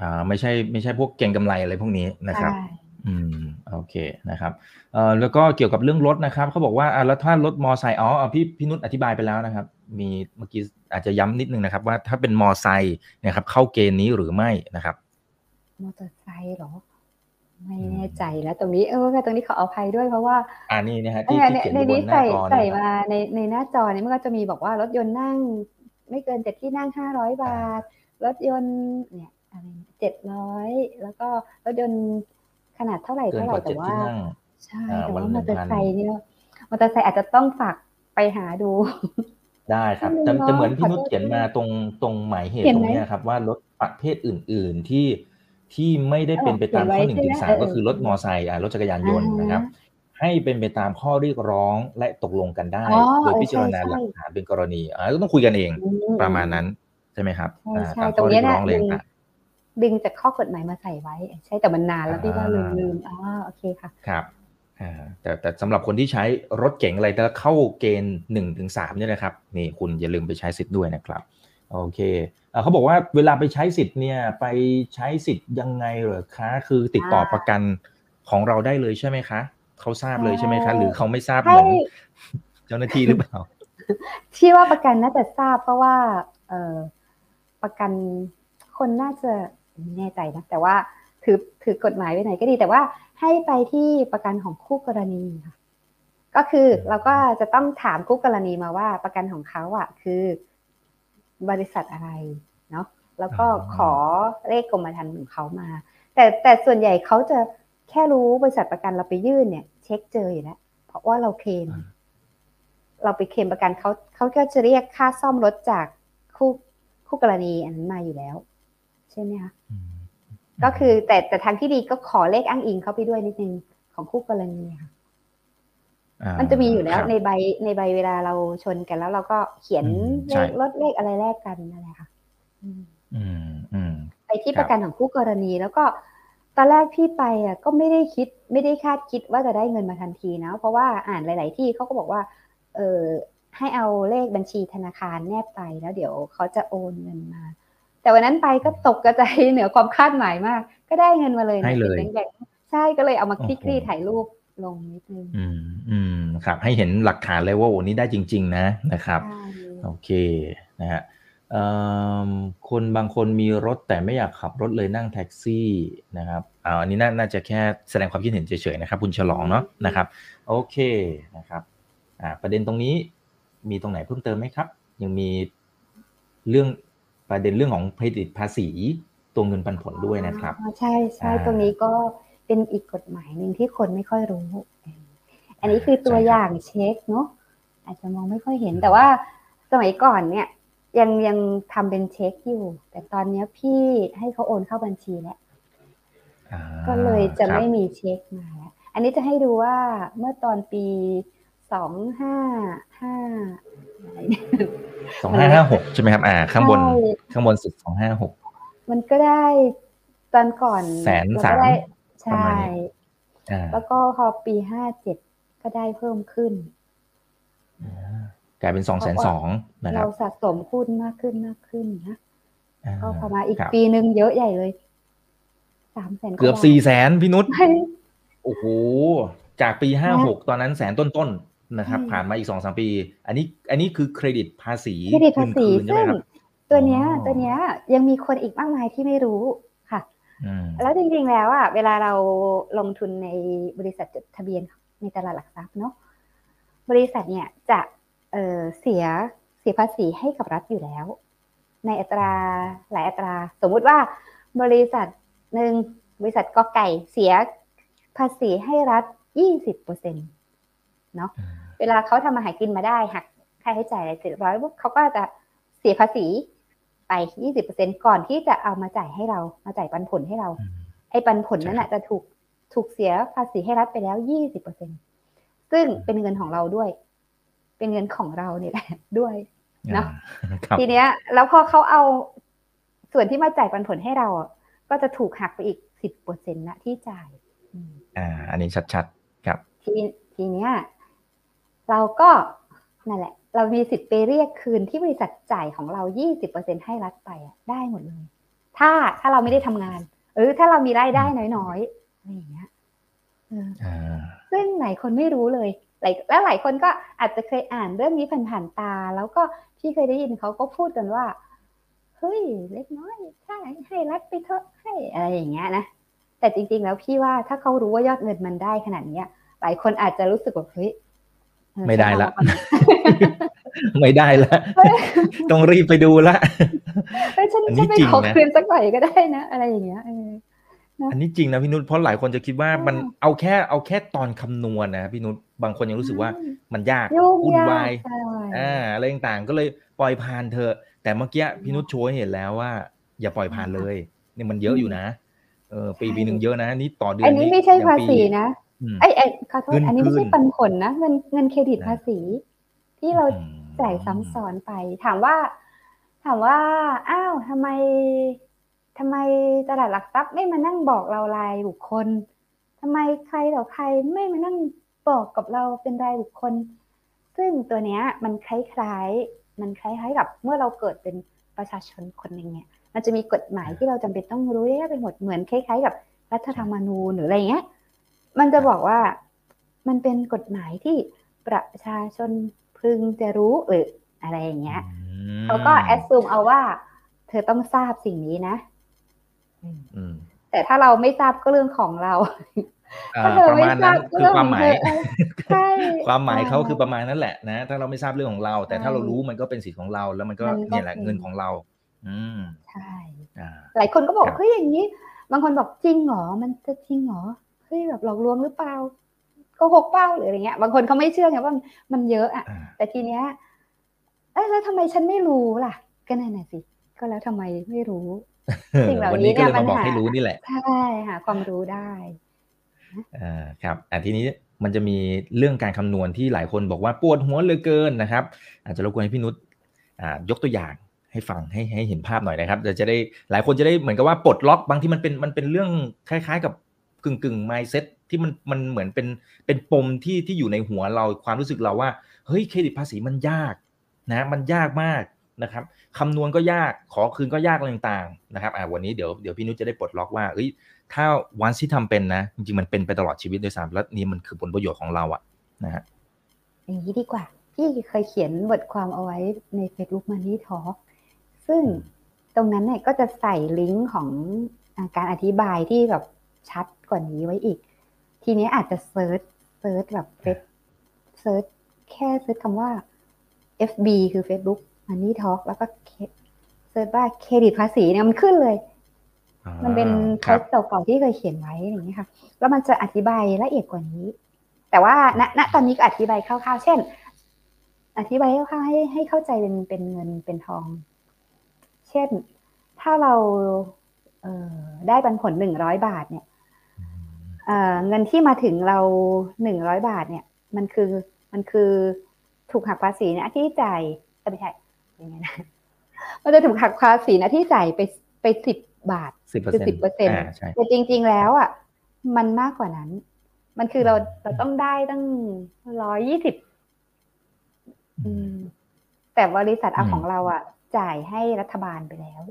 อ่า ไม่ใช่ไม่ใช่พวกเก่งกำไรอะไรพวกนี้นะครับ
ใช่
อืมโอเคนะครับเอ่อแล้วก็เกี่ยวกับเรื่องรถนะครับเขาบอกว่าอ่าแล้วถ้ารถมอไซค์อ๋ออ่าพี่พี่นุชอธิบายไปแล้วนะครับ มีเมื่อกี้อาจจะย้ำนิดนึงนะครับ ว่าถ้าเป็นมอไซค์นะครับ เข้าเกณฑ์นี้หรือไม่นะครับ
มอเตอร์ไซค์เหรอ ไม่แน่ใจแล้วตรงนี้เออตรงนี้ขออภัยด้วยเพราะว่า
อ่านี่นะฮะ
เอ
ที่
อ
ที่
ใน
เขียน
ใน
อยู่บ
นี้
นหน้า
ใส่
จอ
ใส่
เนี่ยครับ
มาในในหน้าจอเนี่ยมันก็จะมีบอกว่ารถยนต์นั่ง ไม่เกินเจ็ดที่นั่งห้าร้อยบาท รถยนต์เนี่ยอะไรเจ็ดร้อยแล้วก็รถยนต์ขนาดเท่าไหร่
เกิน
เท่ากไหร่
ว่า
แต่
เจ็ด
ว่า
ที่นั่ง
ใช่
อ่า
แต่
วัน
ว่า
ละ
มอเตอร์
1,000
ไซค์เนี่ยมอเตอร์ไซค์อาจจะต้องฝากไปหาดู
ได้ครับ
ไม่
จะ
รู้
จะเหมือน
เนอะ
พี่นุช
ขอโทษ
เขียนมาตรงตรงหมายเหตุ
เขียน
ตร
ไหม
งเนี้ยครับว่ารถประเภทอื่น ๆที่ ที่ไม่ได้เป็นไปตามข้อหนึ่ง
เขี
ถึ
ยน
ง
ไว้
สา
ใช่
ม
ไหม
ก็คือ
เออ
รถมอไซค์อ่ารถจักรยานยนต์
อ่าฮะ
นะครับ ให้เป็นไปตามข้อเรียกร้องและตกลงกันได้
อ๋อ
โดย
เออ
พิจารณา
ใช่
หลัก
ใช่
ฐานเป็นกรณีอ่าก็ต้องคุยกันเอง
อื
ประมาณนั้นใช่ไหมครับ
ใช่
อ่า
ใช่
ตาม
ตร
ข้องเรี
เนี้
ย
ย
ก
นะ
ร้องอะไร
ดึง
ต่าง
ดึงจากข้อกฎหมายมาใส่ไว้ ใช่แต่มันนานแล้วพี่ก็ลืม
อ่า
ลืมอ๋อโอเคค่ะ
ๆครับอ่าแต่แต่สำหรับคนที่ใช้รถเก๋งอะไรแต่เข้าเกณฑ์หนึ่งถึงสามเนี่ยนะครับนี่คุณอย่าลืมไปใช้สิทธิ์ด้วยนะครับ โอเคเอ่อเขาบอกว่าเวลาไปใช้สิทธิ์เนี่ยไปใช้สิทธิ์ยังไงเหรอคะคือติดต่อประกันของเราได้เลยใช่ไหมคะเขาทราบเลยใช่ไหมคะ หรือเขาไม่ทราบเห
ให้
มือนเจ้าหน้าที่หรือเปล่า
ที่ว่าประกันน่าจะทราบเพราะว่าเออประกันคนน่าจะไม่แน่ใจนะแต่ว่าถือถือกฎหมายไว้ไหนก็ดี แต่ว่าให้ไปที่ประกันของคู่กรณีค่ะก็คือเราก็จะต้องถามคู่กรณีมาว่าประกันของเขาอะ คือ บริษัทอะไรเนาะแล้วก็
อ่า
ขอเลขกรมธรรม์ของเขามา แต่แต่ส่วนใหญ่เขาจะแค่รู้บริษัทประกันเราไปยื่นเนี่ย เช็คเจออยู่แล้วเพราะว่าเราเคลมเราไปเคลมประกันเขาเขาก็จะเรียกค่าซ่อมรถจากคู่คู่กรณีอันนั้นมาอยู่แล้ว ใช่ไหมคะ
อืม
ก็คือแต่แต่ทางที่ดีก็ขอเลขอ้างอิงเข้าไปด้วยนิดนึงของคู่กรณีค่ะ
อ่า
มันจะมีอยู่แล้ว
ครับ
ในใบในใบเวลาเราชนกันแล้วเราก็เขียน
อืม
เล
ใช่
ขรถเลขอะไรแลกกันนั่นแหละค่ะอืม
อืมอืม
ไปที่
ครับ
ประกันของคู่กรณีแล้วก็ตอนแรกพี่ไปอะก็ไม่ได้คิดไม่ได้คาดคิดว่าจะได้เงินมาทันทีนะเพราะว่าอ่านหลาย ๆ ที่เขาก็บอกว่า เออให้เอาเลขบัญชีธนาคารแนบไปแล้วเดี๋ยวเขาจะโอนเงินมา แต่วันนั้นไปก็ตกกระจายเหนือความคาดหมายมาก ก็ได้เงินมาเลยนะ
ให้เลย
ติดแบงค์ใช่ก็เลยเอามาค
โอ้
ลี่
โห
คลี่ถ่ายรูป ลงนิดนึง
อืมอืมครับ ให้เห็นหลักฐานเลยว่าโอ้นี่ได้จริง ๆ นะนะครับ
ใช่
โอเคนะฮะเอิ่มคนบางคนมีรถแต่ไม่อยากขับรถเลยนั่งแท็กซี่นะครับอ่าอันนี้น่าน่าจะแค่แสดงความคิดเห็นเฉยๆนะครับ คุณฉลองเนาะนะครับ โอเคนะครับอ่าประเด็นตรงนี้มีตรงไหนเพิ่มเติมไหมครับ ยังมีเรื่องประเด็นเรื่องของเครดิตภาษีตัวเงินปันผลด้วยนะครับ
อ๋อใช่ใช่
อ่า
ตรงนี้ก็ เป็นอีกกฎหมายหนึ่งที่คนไม่ค่อยรู้เอออันนี้คือตัว
ใช่ครับ
อย่างเช็คเนาะอาจจะมองไม่ค่อยเห็นแต่ว่าสมัยก่อนเนี่ย ยังยังทำเป็นเช็คอยู่ แต่ตอนเนี้ยพี่ให้เขาโอนเข้าบัญชีแล้ว
อ่า
ก็เลยจะ
ครับ
ไม่มีเช็คมาแล้วอันนี้จะให้ดูว่าเมื่อตอนปีสองห้าห้า
สองห้าห้าหกใช่ไหมครับ อ่า ข้างบน
ใช่
ข้างบนสุดสองห้าหก
มันก็ได้ตอนก่อน
แสน
เรก็
สาม
ได้
ประ
ใช่
มาณนี้อ่า
แล้วก็พอปีห้าเจ็ดก็ได้เพิ่มขึ้น
กลายเป็นสองแสนสองนะค
เรา
รับ
สะสมหุ้นมากขึ้นมากขึ้นนะ
อ่า
ก็พอมาอีก
ครับ
ปีหนึ่งเยอะใหญ่เลยสามแสน
เกือบสี่แสนพี่นุช
ใช่
โอ้โห จากปีห้าหก
นะ
ตอนนั้นแสนต้นๆนะครับ
ใช่
ผ่านมาอีกสองสามปี อันนี้ อันนี้คือเครดิตภาษี
เครดิตภาษี
คืนๆใช่ไหม
ซึ่ง
ครับ
ตัวเนี้ย
อ๋อ
ตัวเนี้ยยังมีคนอีกมากมายที่ไม่รู้ค่ะ
อืม
แล้วจริงๆแล้วอะเวลาเราลงทุนในบริษัทจดทะเบียนในตลาดหลักทรัพย์เนาะบริษัทเนี่ยจะเอ่อเสียเสียภาษีให้กับรัฐอยู่แล้ว ในอัตราหลายอัตรา สมมุติว่าบริษัทหนึ่งบริษัทกอไก่เสียภาษีให้รัฐยี่สิบเปอร์เซ็นต์เนาะเวลาเขาทำมาหากินมาได้หักค่าใช้จ่ายอะไรเสร็จเรียบร้อยปุ๊บเขาก็จะเสียภาษี ไป 20%ก่อนที่จะเอามาจ่ายให้เรา มาจ่ายปันผลให้เรา
อืม
ไอ้ปันผลนั้น
ใช่ครั
น่ะ
บ
จะถูกถูกเสียภาษีให้รัฐไปแล้ว 20%ซึ่งเป็นเงินของเราด้วย เป็นเงินของเราเนี่ยแหละด้วยเนอะ
อ่าครับ
ทีเนี้ย แล้วพอเขาเอาส่วนที่มาจ่ายปันผลให้เราอะก็จะถูกหักไปอีก 10%นะที่จ่ายอืม
อ่า อันนี้ชัดๆ ครับ
ทีทีเนี้ย เราก็นั่นแหละ เรามีสิทธิ์ไปเรียกคืนที่บริษัทจ่ายของเรา 20%ให้รัฐไปอะได้หมดเลย ถ้าถ้าเราไม่ได้ทำงานหรือถ้าเรามีรายได้น้อยๆอะไรอย่างเงี้ยเออ
อ่า
ซึ่งหลายคนไม่รู้เลยหลายและหลายคนก็อาจจะเคยอ่านเรื่องนี้ผ่านๆตา แล้วก็พี่เคยได้ยินเขาก็พูดกันว่า เฮ้ย เล็กน้อยใช่ให้รัฐไปเถอะให้อะไรอย่างเงี้ยนะ แต่จริงๆแล้วพี่ว่าถ้าเขารู้ว่ายอดเงินมันได้ขนาดเนี้ย หลายคนอาจจะรู้สึกว่าเฮ้ยเออ
ไม่ได้ละ
ฉันเอา
ไม่ได้ละ ต้องรีบไปดูละ
เฮ้ยฉัน
อันนี้
ฉันไป
จริง
ขอ
นะ
คืนสักหน่อยก็ได้นะ อะไรอย่างเงี้ยเออ
อันนี้จริงนะพี่นุชเพราะหลายคนจะคิดว่ามัน
อืม
เอาแค่เอาแค่ตอนคำนวณนะพี่นุชบางคนยังรู้สึกว่ามันยาก
ยุ่ง
วุ่น
ยาก
วาย
ใช่
อ่าอะไรต่างๆ ก็เลยปล่อยผ่านเถอะแต่เมื่อกี้พี่นุชโชว์ให้เห็นแล้วว่า อย่าปล่อยผ่านเลยนี่มันเยอะอยู่นะเออปี
ใช่
ปีหนึ่งเยอะนะนี่ต่อเดือ
อั
น
นนี้ไม่ใช่
อย่ง
ภา
ปี
ษีนะ
อืม
ไอ้ไอ้ขอโทษ
เงิน
อันนี้ไม่ใช่
คืน
ปันผลนะเงินเงินเครดิต
นะ
ภาษี ที่เรา
อืม
จ่ายซ้ำซ้อนไป ถามว่า ถามว่า อ้าวทำไมทำไมตลาดหลักทรัพย์ไม่มานั่งบอกเรารายบุคคลทำไมใครต่อใครไม่มานั่งบอกกับเราเป็นรายบุคคล ซึ่งตัวเนี้ย มันคล้ายๆ มันคล้ายๆกับเมื่อเราเกิดเป็นประชาชนคนหนึ่งเนี่ย มันจะมีกฎหมายที่เราจำเป็นต้องรู้เยอะไปหมดเหมือนคล้ายๆ กับรัฐธรรมนูญหรืออะไรเงี้ย มันจะบอกว่ามันเป็นกฎหมายที่ประชาชนพึงจะรู้หรืออะไรอย่างเงี้ยเขาก็แอดซูมเอาว่า เธอต้องทราบสิ่งนี้นะ
อืม
แต่ถ้าเราไม่ทราบก็เรื่องของเรา
อ่า
ถ้าเธอ
ประ
ไม่
มาณ
ทรา
นั้
บ
น
ก็
คือ
เรื่อง
ค
ข
วา
อ
ม
ง
หมา
เธ
ย
อเออใช่
ความหมายเขาคือ
ใช่
ประมาณนั้นแหละนะถ้าเราไม่ทราบเรื่องของเรา แต่ถ้าเรารู้มันก็เป็นสิทธิ์ของเรา แล้วมันก็
มันก็
เนี่ยแหละ
เป็น
เงินของเรา อืม
ใช่
อ่า
หลายคนก็บอก
ครับ
เฮ้ยอย่างนี้ บางคนบอกจริงเหรอมันจะจริงเหรอ เฮ้ยแบบหลอกลวงหรือเปล่าโกหกเปล่าหรืออะไรเงี้ย บางคนเขาไม่เชื่อไงว่ามันมันเยอะอะ
อ่า
แต่ทีเนี้ยเอ้ยแล้วทำไมฉันไม่รู้ล่ะ ก็นั่นน่ะสิ ก็แล้วทำไมไม่รู้ สิ่งเหล่านี้
วันนี้ก็เลย
เนี่ย
มาบอก
มันหา
ให้รู้นี่แหละ
ใช่หาความรู้ได้
อ่าครับอ่าทีนี้มันจะมีเรื่องการคำนวณที่หลายคนบอกว่าปวดหัวเหลือเกินนะครับ อาจจะรบกวนให้พี่นุชอ่ายกตัวอย่างให้ฟังให้ให้เห็นภาพหน่อยนะครับจะจะได้หลายคนจะได้เหมือนกับว่าปลดล็อกบางที่มันเป็นมันเป็นเรื่องคล้าย ๆ กับ กึ่งกึ่ง mindset ที่มันมันเหมือนเป็นเป็นปมที่ที่อยู่ในหัวเราความรู้สึกเราว่าเฮ้ยเครดิตภาษีมันยากนะมันยากมากนะครับคำนวณก็ยากขอคืนก็ยากอะไรต่างๆนะครับอ่าวันนี้เดี๋ยวเดี๋ยวพี่นุชจะได้ปลดล็อกว่าเอ้ยถ้าวันที่ทำเป็นนะจริงๆมันเป็นไปตลอดชีวิตด้วยซ้ำแล้วนี่มันคือผลประโยชน์ของเราอะนะฮะ
อย่างนี้ดีกว่า พี่เคยเขียนบทความเอาไว้ใน Facebook Money Talk ซึ่งตรงนั้นเนี่ยก็จะใส่ลิงก์ของอาการอธิบายที่แบบชัด กว่านี้ไว้อีก ทีนี้อาจจะ search search แบบเฟซ search แค่ search คำว่า FB คือ Facebook Money Talk แล้วก็ search ว่าเครดิตภาษีเนี่ยมันขึ้นเลย มันเป็นโพ
ครับ
เก่าๆที่เคยเขียนไว้อย่างเนี้ยค่ะ แล้วมันจะอธิบายละเอียดกว่านี้ แต่ว่าณณตอนนี้ก็อธิบายคร่าวๆ เช่น อธิบายคร่าวๆให้ให้เข้าใจเป็นเป็นเงินเป็นทอง เช่น ถ้าเราเอ่อได้ปันผลหนึ่งร้อยบาทเนี่ย เอ่อเงินที่มาถึงเราหนึ่งร้อยบาทเนี่ย มันคือมันคือถูกหักภาษีนะที่จ่ายเอ้ยไม่ใช่ยังไงนะมันจะถูกหักภาษีนะที่จ่ายไปไปสิบบาท
สิบเปอร์
คือ
เซ็นต์
สิบเปอร์เซ็นต์
อ่าใช่
แต่จริง ๆ แล้วอะมันมากกว่านั้น มันคือเราเราต้องได้ตั้งร้อยยี่สิบแต่บริษัทเอา
อืม
ของเราอะ จ่ายให้รัฐบาลไปแล้ว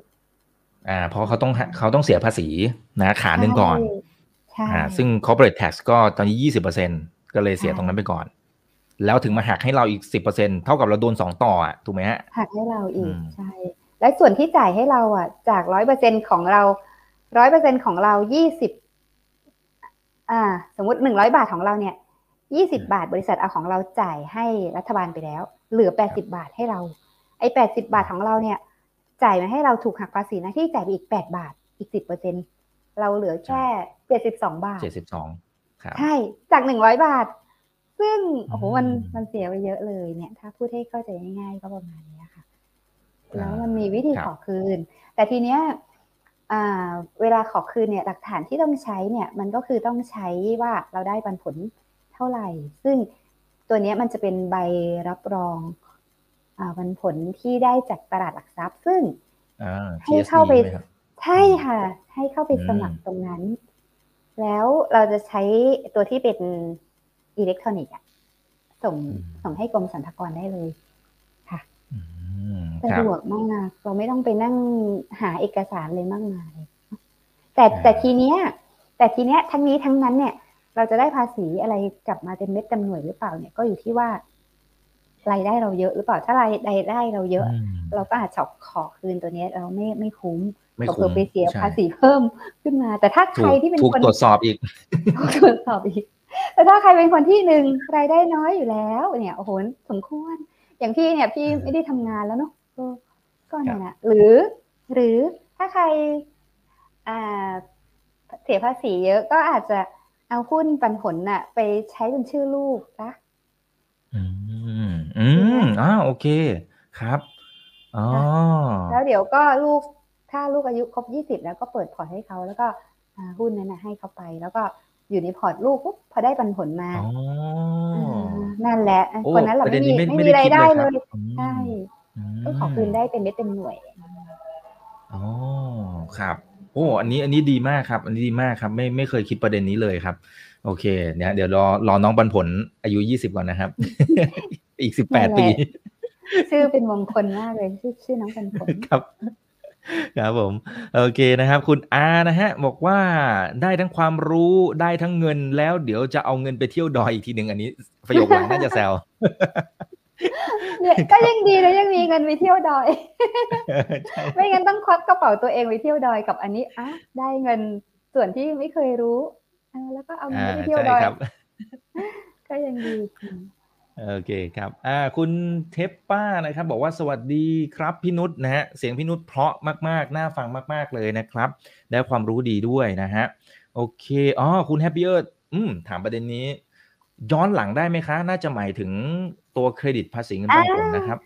อ่า เพราะเขาต้องเขาต้องเสียภาษีนะขาหนึ่งก่อน
ใช่
อ่าซึ่ง corporate tax ก็ตอนนี้ยี่สิบเปอร์เซ็นก็เลยเสีย
ใช่
ตรงนั้นไปก่อน แล้วถึงมาหักให้เราอีกสิบเปอร์เซ็นเท่ากับเราโดนสองต่ออะถูกไหมฮะ
หักให้เราอีก
อืม
ใช่ และส่วนที่จ่ายให้เราอะ จากร้อยเปอร์เซ็นของเราร้อยเปอร์เซ็นของเรายี่สิบอ่า สมมติหนึ่งร้อยบาทของเราเนี่ยยี่สิบาทบริษัทเอาของเราจ่ายให้รัฐบาลไปแล้ว เหลือแปดสิบาทให้เรา ไอ้แปดสิบาทของเราเนี่ย จ่ายมาให้เราถูกหักภาษีหนะที่จ่ายไปอีกแปดบาทอีกสิบเปอร์เซ็นเราเหลือแค่ เจ็ดสิบสองบาท
เจ็ดสิบสองครับ
ใช่จากหนึ่งร้อยบาท ซึ่งโอ้โห
อืม
มันมันเสียไปเยอะเลยเนี่ย ถ้าพูดให้เข้าใจง่ายๆก็ประมาณเนี้ยค่ะ แล้วมันมีวิธี
ครับ
ขอคืน แต่ทีเนี้ยอ่าเวลาขอคืนเนี่ยหลักฐานที่ต้องใช้เนี่ยมันก็คือต้องใช้ว่าเราได้ปันผลเท่าไหร่ ซึ่งตัวเนี้ยมันจะเป็นใบรับรองอ่าปันผลที่ได้จากตลาดหลักทรัพย์ ซึ่ง
อ่า
ให้
TSD
เข้าไป
หมครับ
ใช่ค่ะ ให้เข้าไป
อืม
สมัครตรงนั้น แล้วเราจะใช้ตัวที่เป็นอิเล็กทรอนิกส์อะส่งส่งให้กรมสรรพากรได้เลย
อืม
สะ
ครับ
ดวกมากเราไม่ต้องไปนั่งหาเอกสารเลยมากมาย แต่
อ่า
แต่ทีเนี้ย แต่ทีเนี้ยทั้งนี้ทั้งนั้นเนี่ย เราจะได้ภาษีอะไรกลับมาเต็มเม็ดเต็มหน่วยหรือเปล่าเนี่ยก็อยู่ที่ว่ารายได้เราเยอะหรือเปล่าถ้ารายได้เราเยอะ
อืม
เราก็อาจจะขอคืนตัวเนี้ยเราไม่ไม่คุ้ม
ไม่
เผื่
คุ้
อ
ม
ไปเสีย
ใช่
ภาษีเพิ่มขึ้นมา แต่ถ้าใค
ถู
ร
ก
ที่เป็น
ถูก
คน
ตรวจสอบอีก
ถูกตรวจสอบอีก แต่ถ้าใครเป็นคนที่หนึ่งรายได้น้อยอยู่แล้ว เนี่ยโอ้โหสมควร อย่างพี่เนี่ยพี่
อืม
ไม่ได้ทำงานแล้วเนาะก็ก็เนี่
ครับ
นะหรือ หรือถ้าใครอ่าเสียภาษีเยอะก็อาจจะเอาหุ้นปันผลน่ะ ไปใช้เป็นชื่อลูกนะ
อืมอืมอ่าโอเคครับอ๋อ
แล้วเดี๋ยวก็ลูก ถ้าลูกอายุครบยี่สิบแล้วก็เปิดพอร์ตให้เขาแล้วก็อ่าหุ้นนั้นนะให้เขาไป แล้วก็อยู่ในพอร์ตลูกปุ๊บพอได้ปันผลมา
อ๋อา
นั่นแหละ
โอ้
คนนั้นแหละ
ประเด็
ไม่
น
มี
นี้ไม่
ไม่
ไม่
มี
ได้
ราย
คิด
ได้
เล
เลยย
ครับ
ใช่
อืม
ก็ขอคืนได้เป็นเม็ดเป็นหน่วย
อ๋อครับโอ้อ้อันนี้อันนี้ดีมากครับ อันนี้ดีมากครับ ไม่ไม่เคยคิดประเด็นนี้เลยครับ โอเค เนี่ยเดี๋ยวรอรอน้องบรรผลอายุยี่สิบก่อนนะครับ อีกสิบแปดปี
ชื่อเป็นมงคลมากเลย ชื่อชื่อน้องปันผล
ครับ ครับผม โอเคนะครับ คุณอานะฮะ บอกว่าได้ทั้งความรู้ได้ทั้งเงินแล้ว เดี๋ยวจะเอาเงินไปเที่ยวดอยอีกทีหนึ่งอันนี้ประโยคหลังน่าจะแซว
เนี่ยก็ยังดีนะยังมีเงินไปเที่ยวดอย
ใช่
ไม่งั้นต้องควักกระเป๋าตัวเองไปเที่ยวดอยกับอันนี้อะได้เงินส่วนที่ไม่เคยรู้เออแล้วก็เอาเงิน
อ่า
ไปเที่ยว
ใช่
ดอย
ครับ
ก็ยังดีอืม
โอเคครับอ่าคุณเทปป้านะครับ บอกว่าสวัสดีครับพี่นุชนะฮะเสียงพี่นุชเพราะมากๆ น่าฟังมาก ๆเลยนะครับ ได้ความรู้ดีด้วยนะฮะโอเคอ๋อคุณแฮปปี้เอิร์ดอืมถามประเด็นนี้ ย้อนหลังได้ไหมคะ น่าจะหมายถึงตัวเครดิตภาษีเงินปันผลนะครับ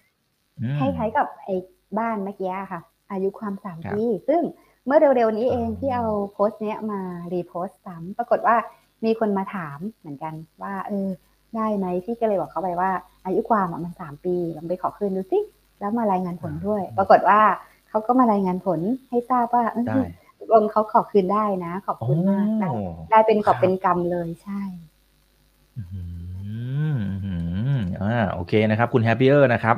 อืม
คล้ายๆกับไอ้บ้านเมื่อกี้อะค่ะ อายุความสาม
ครับ
ปี ซึ่งเมื่อเร็วๆนี้เอง
อ๋อ
ที่เอาโพสต์เนี้ยมา repost ซ้ำปรากฏว่ามีคนมาถามเหมือนกันว่าเออ ได้ไหมพี่ก็เลยบอกเขาไปว่า อายุความอะมันสามปีลองไปขอคืนดูสิแล้วมารายงานผลด้วย ปรากฏว่าเขาก็มารายงานผลให้ทราบว่าเออ
ได้
ตกลงเขาขอคืนได้นะ ขอบคุณมากได้
โอ้
ได้เป็นกอบ
ครับ
เป็นกำเลยใช่
อืมอืมอ่าโอเคนะครับ คุณแฮปปี้เออร์นะครับ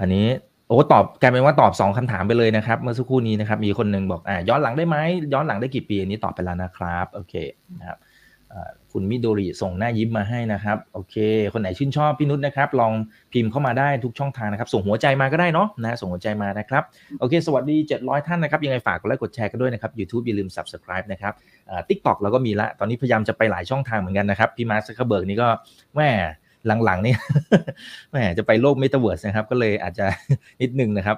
อันนี้โอ้ตอบกลายเป็นว่าตอบสองคำถามไปเลยนะครับ เมื่อสักครู่นี้นะครับ มีคนหนึ่งบอกอ่าย้อนหลังได้ไหมย้อนหลังได้กี่ปีอันนี้ตอบไปแล้วนะครับ โอเคนะครับอ่า คุณมิโดริส่งหน้ายิ้มมาให้นะครับ โอเค คนไหนชื่นชอบพี่นุชนะครับ ลองพิมพ์เข้ามาได้ทุกช่องทางนะครับ ส่งหัวใจมาก็ได้เนาะนะส่งหัวใจมานะครับ โอเค สวัสดี 700 ท่านนะครับ ยังไงฝากกดไลค์กดแชร์กันด้วยนะครับ YouTube อย่าลืม Subscribe นะครับ TikTok เราก็มีละ ตอนนี้พยายามจะไปหลายช่องทางเหมือนกันนะครับ พี่มาร์คซักเคอร์เบิร์กนี่ก็แหมหลังๆนี่แหมจะไปโลกเมตาเวิร์สนะครับ ก็เลยอาจจะนิดนึงนะครับ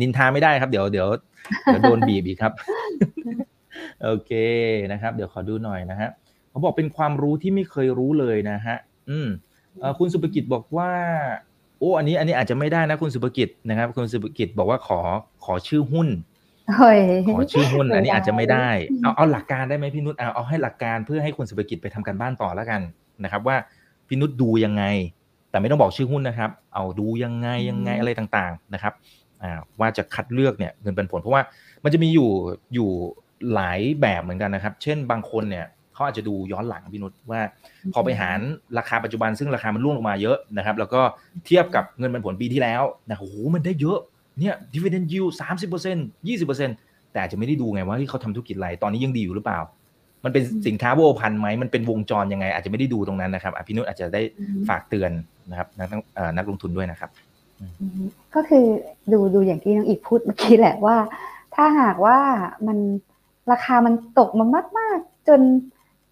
นินทาไม่ได้ครับ เดี๋ยวเดี๋ยวเดี๋ยวโดนบีบอีกครับ โอเคนะครับ เดี๋ยวขอดูหน่อยนะฮะ เขาบอกเป็นความรู้ที่ไม่เคยรู้เลยนะฮะ อืมเอ่อคุณสุภกิจบอกว่า โอ้อันนี้อันนี้อาจจะไม่ได้นะคุณสุภกิจนะครับ คุณสุภกิจบอกว่าขอขอชื่อหุ้น
เฮ้ย
ขอชื่อหุ้น
ไม่
อันนี้อาจจะไม่ได้
ได้
เอาเอาหลักการได้ไหมพี่นุชเอาเอาให้หลักการเพื่อให้คุณสุภกิจไปทำการบ้านต่อแล้วกันนะครับ ว่าพี่นุชดูยังไง แต่ไม่ต้องบอกชื่อหุ้นนะครับ เอาดูยังไงยังไงอะไรต่างๆนะครับอ่าว่าจะคัดเลือกเนี่ยเงินปันผล เพราะว่ามันจะมีอยู่อยู่หลายแบบเหมือนกันนะครับ เช่นบางคนเนี่ย เขาอาจจะดูย้อนหลังพี่นุชว่า พอไปหารราคาปัจจุบันซึ่งราคามันร่วงลงมาเยอะนะครับ แล้วก็เทียบกับเงินปันผลปีที่แล้วนะโอ้โหมันได้เยอะเนี่ย dividend yield สามสิบเปอร์เซ็นยี่สิบเปอร์เซ็นแต่อาจจะไม่ได้ดูไงว่าเฮ้ยเขาทำธุรกิจอะไรตอนนี้ยังดีอยู่หรือเปล่า มันเป็นสินค้าโวพันไหมมันเป็นวงจรยังไง อาจจะไม่ได้ดูตรงนั้นนะครับอะพี่นุชอาจจะได้
อืม
ฝากเตือนนะครับนักเอ่อนักลงทุนด้วยนะครับ
อืมก็คือดูดูอย่างที่น้องอีกพูดเมื่อกี้แหละว่า ถ้าหากว่ามันราคามันตกมามาก ๆ จน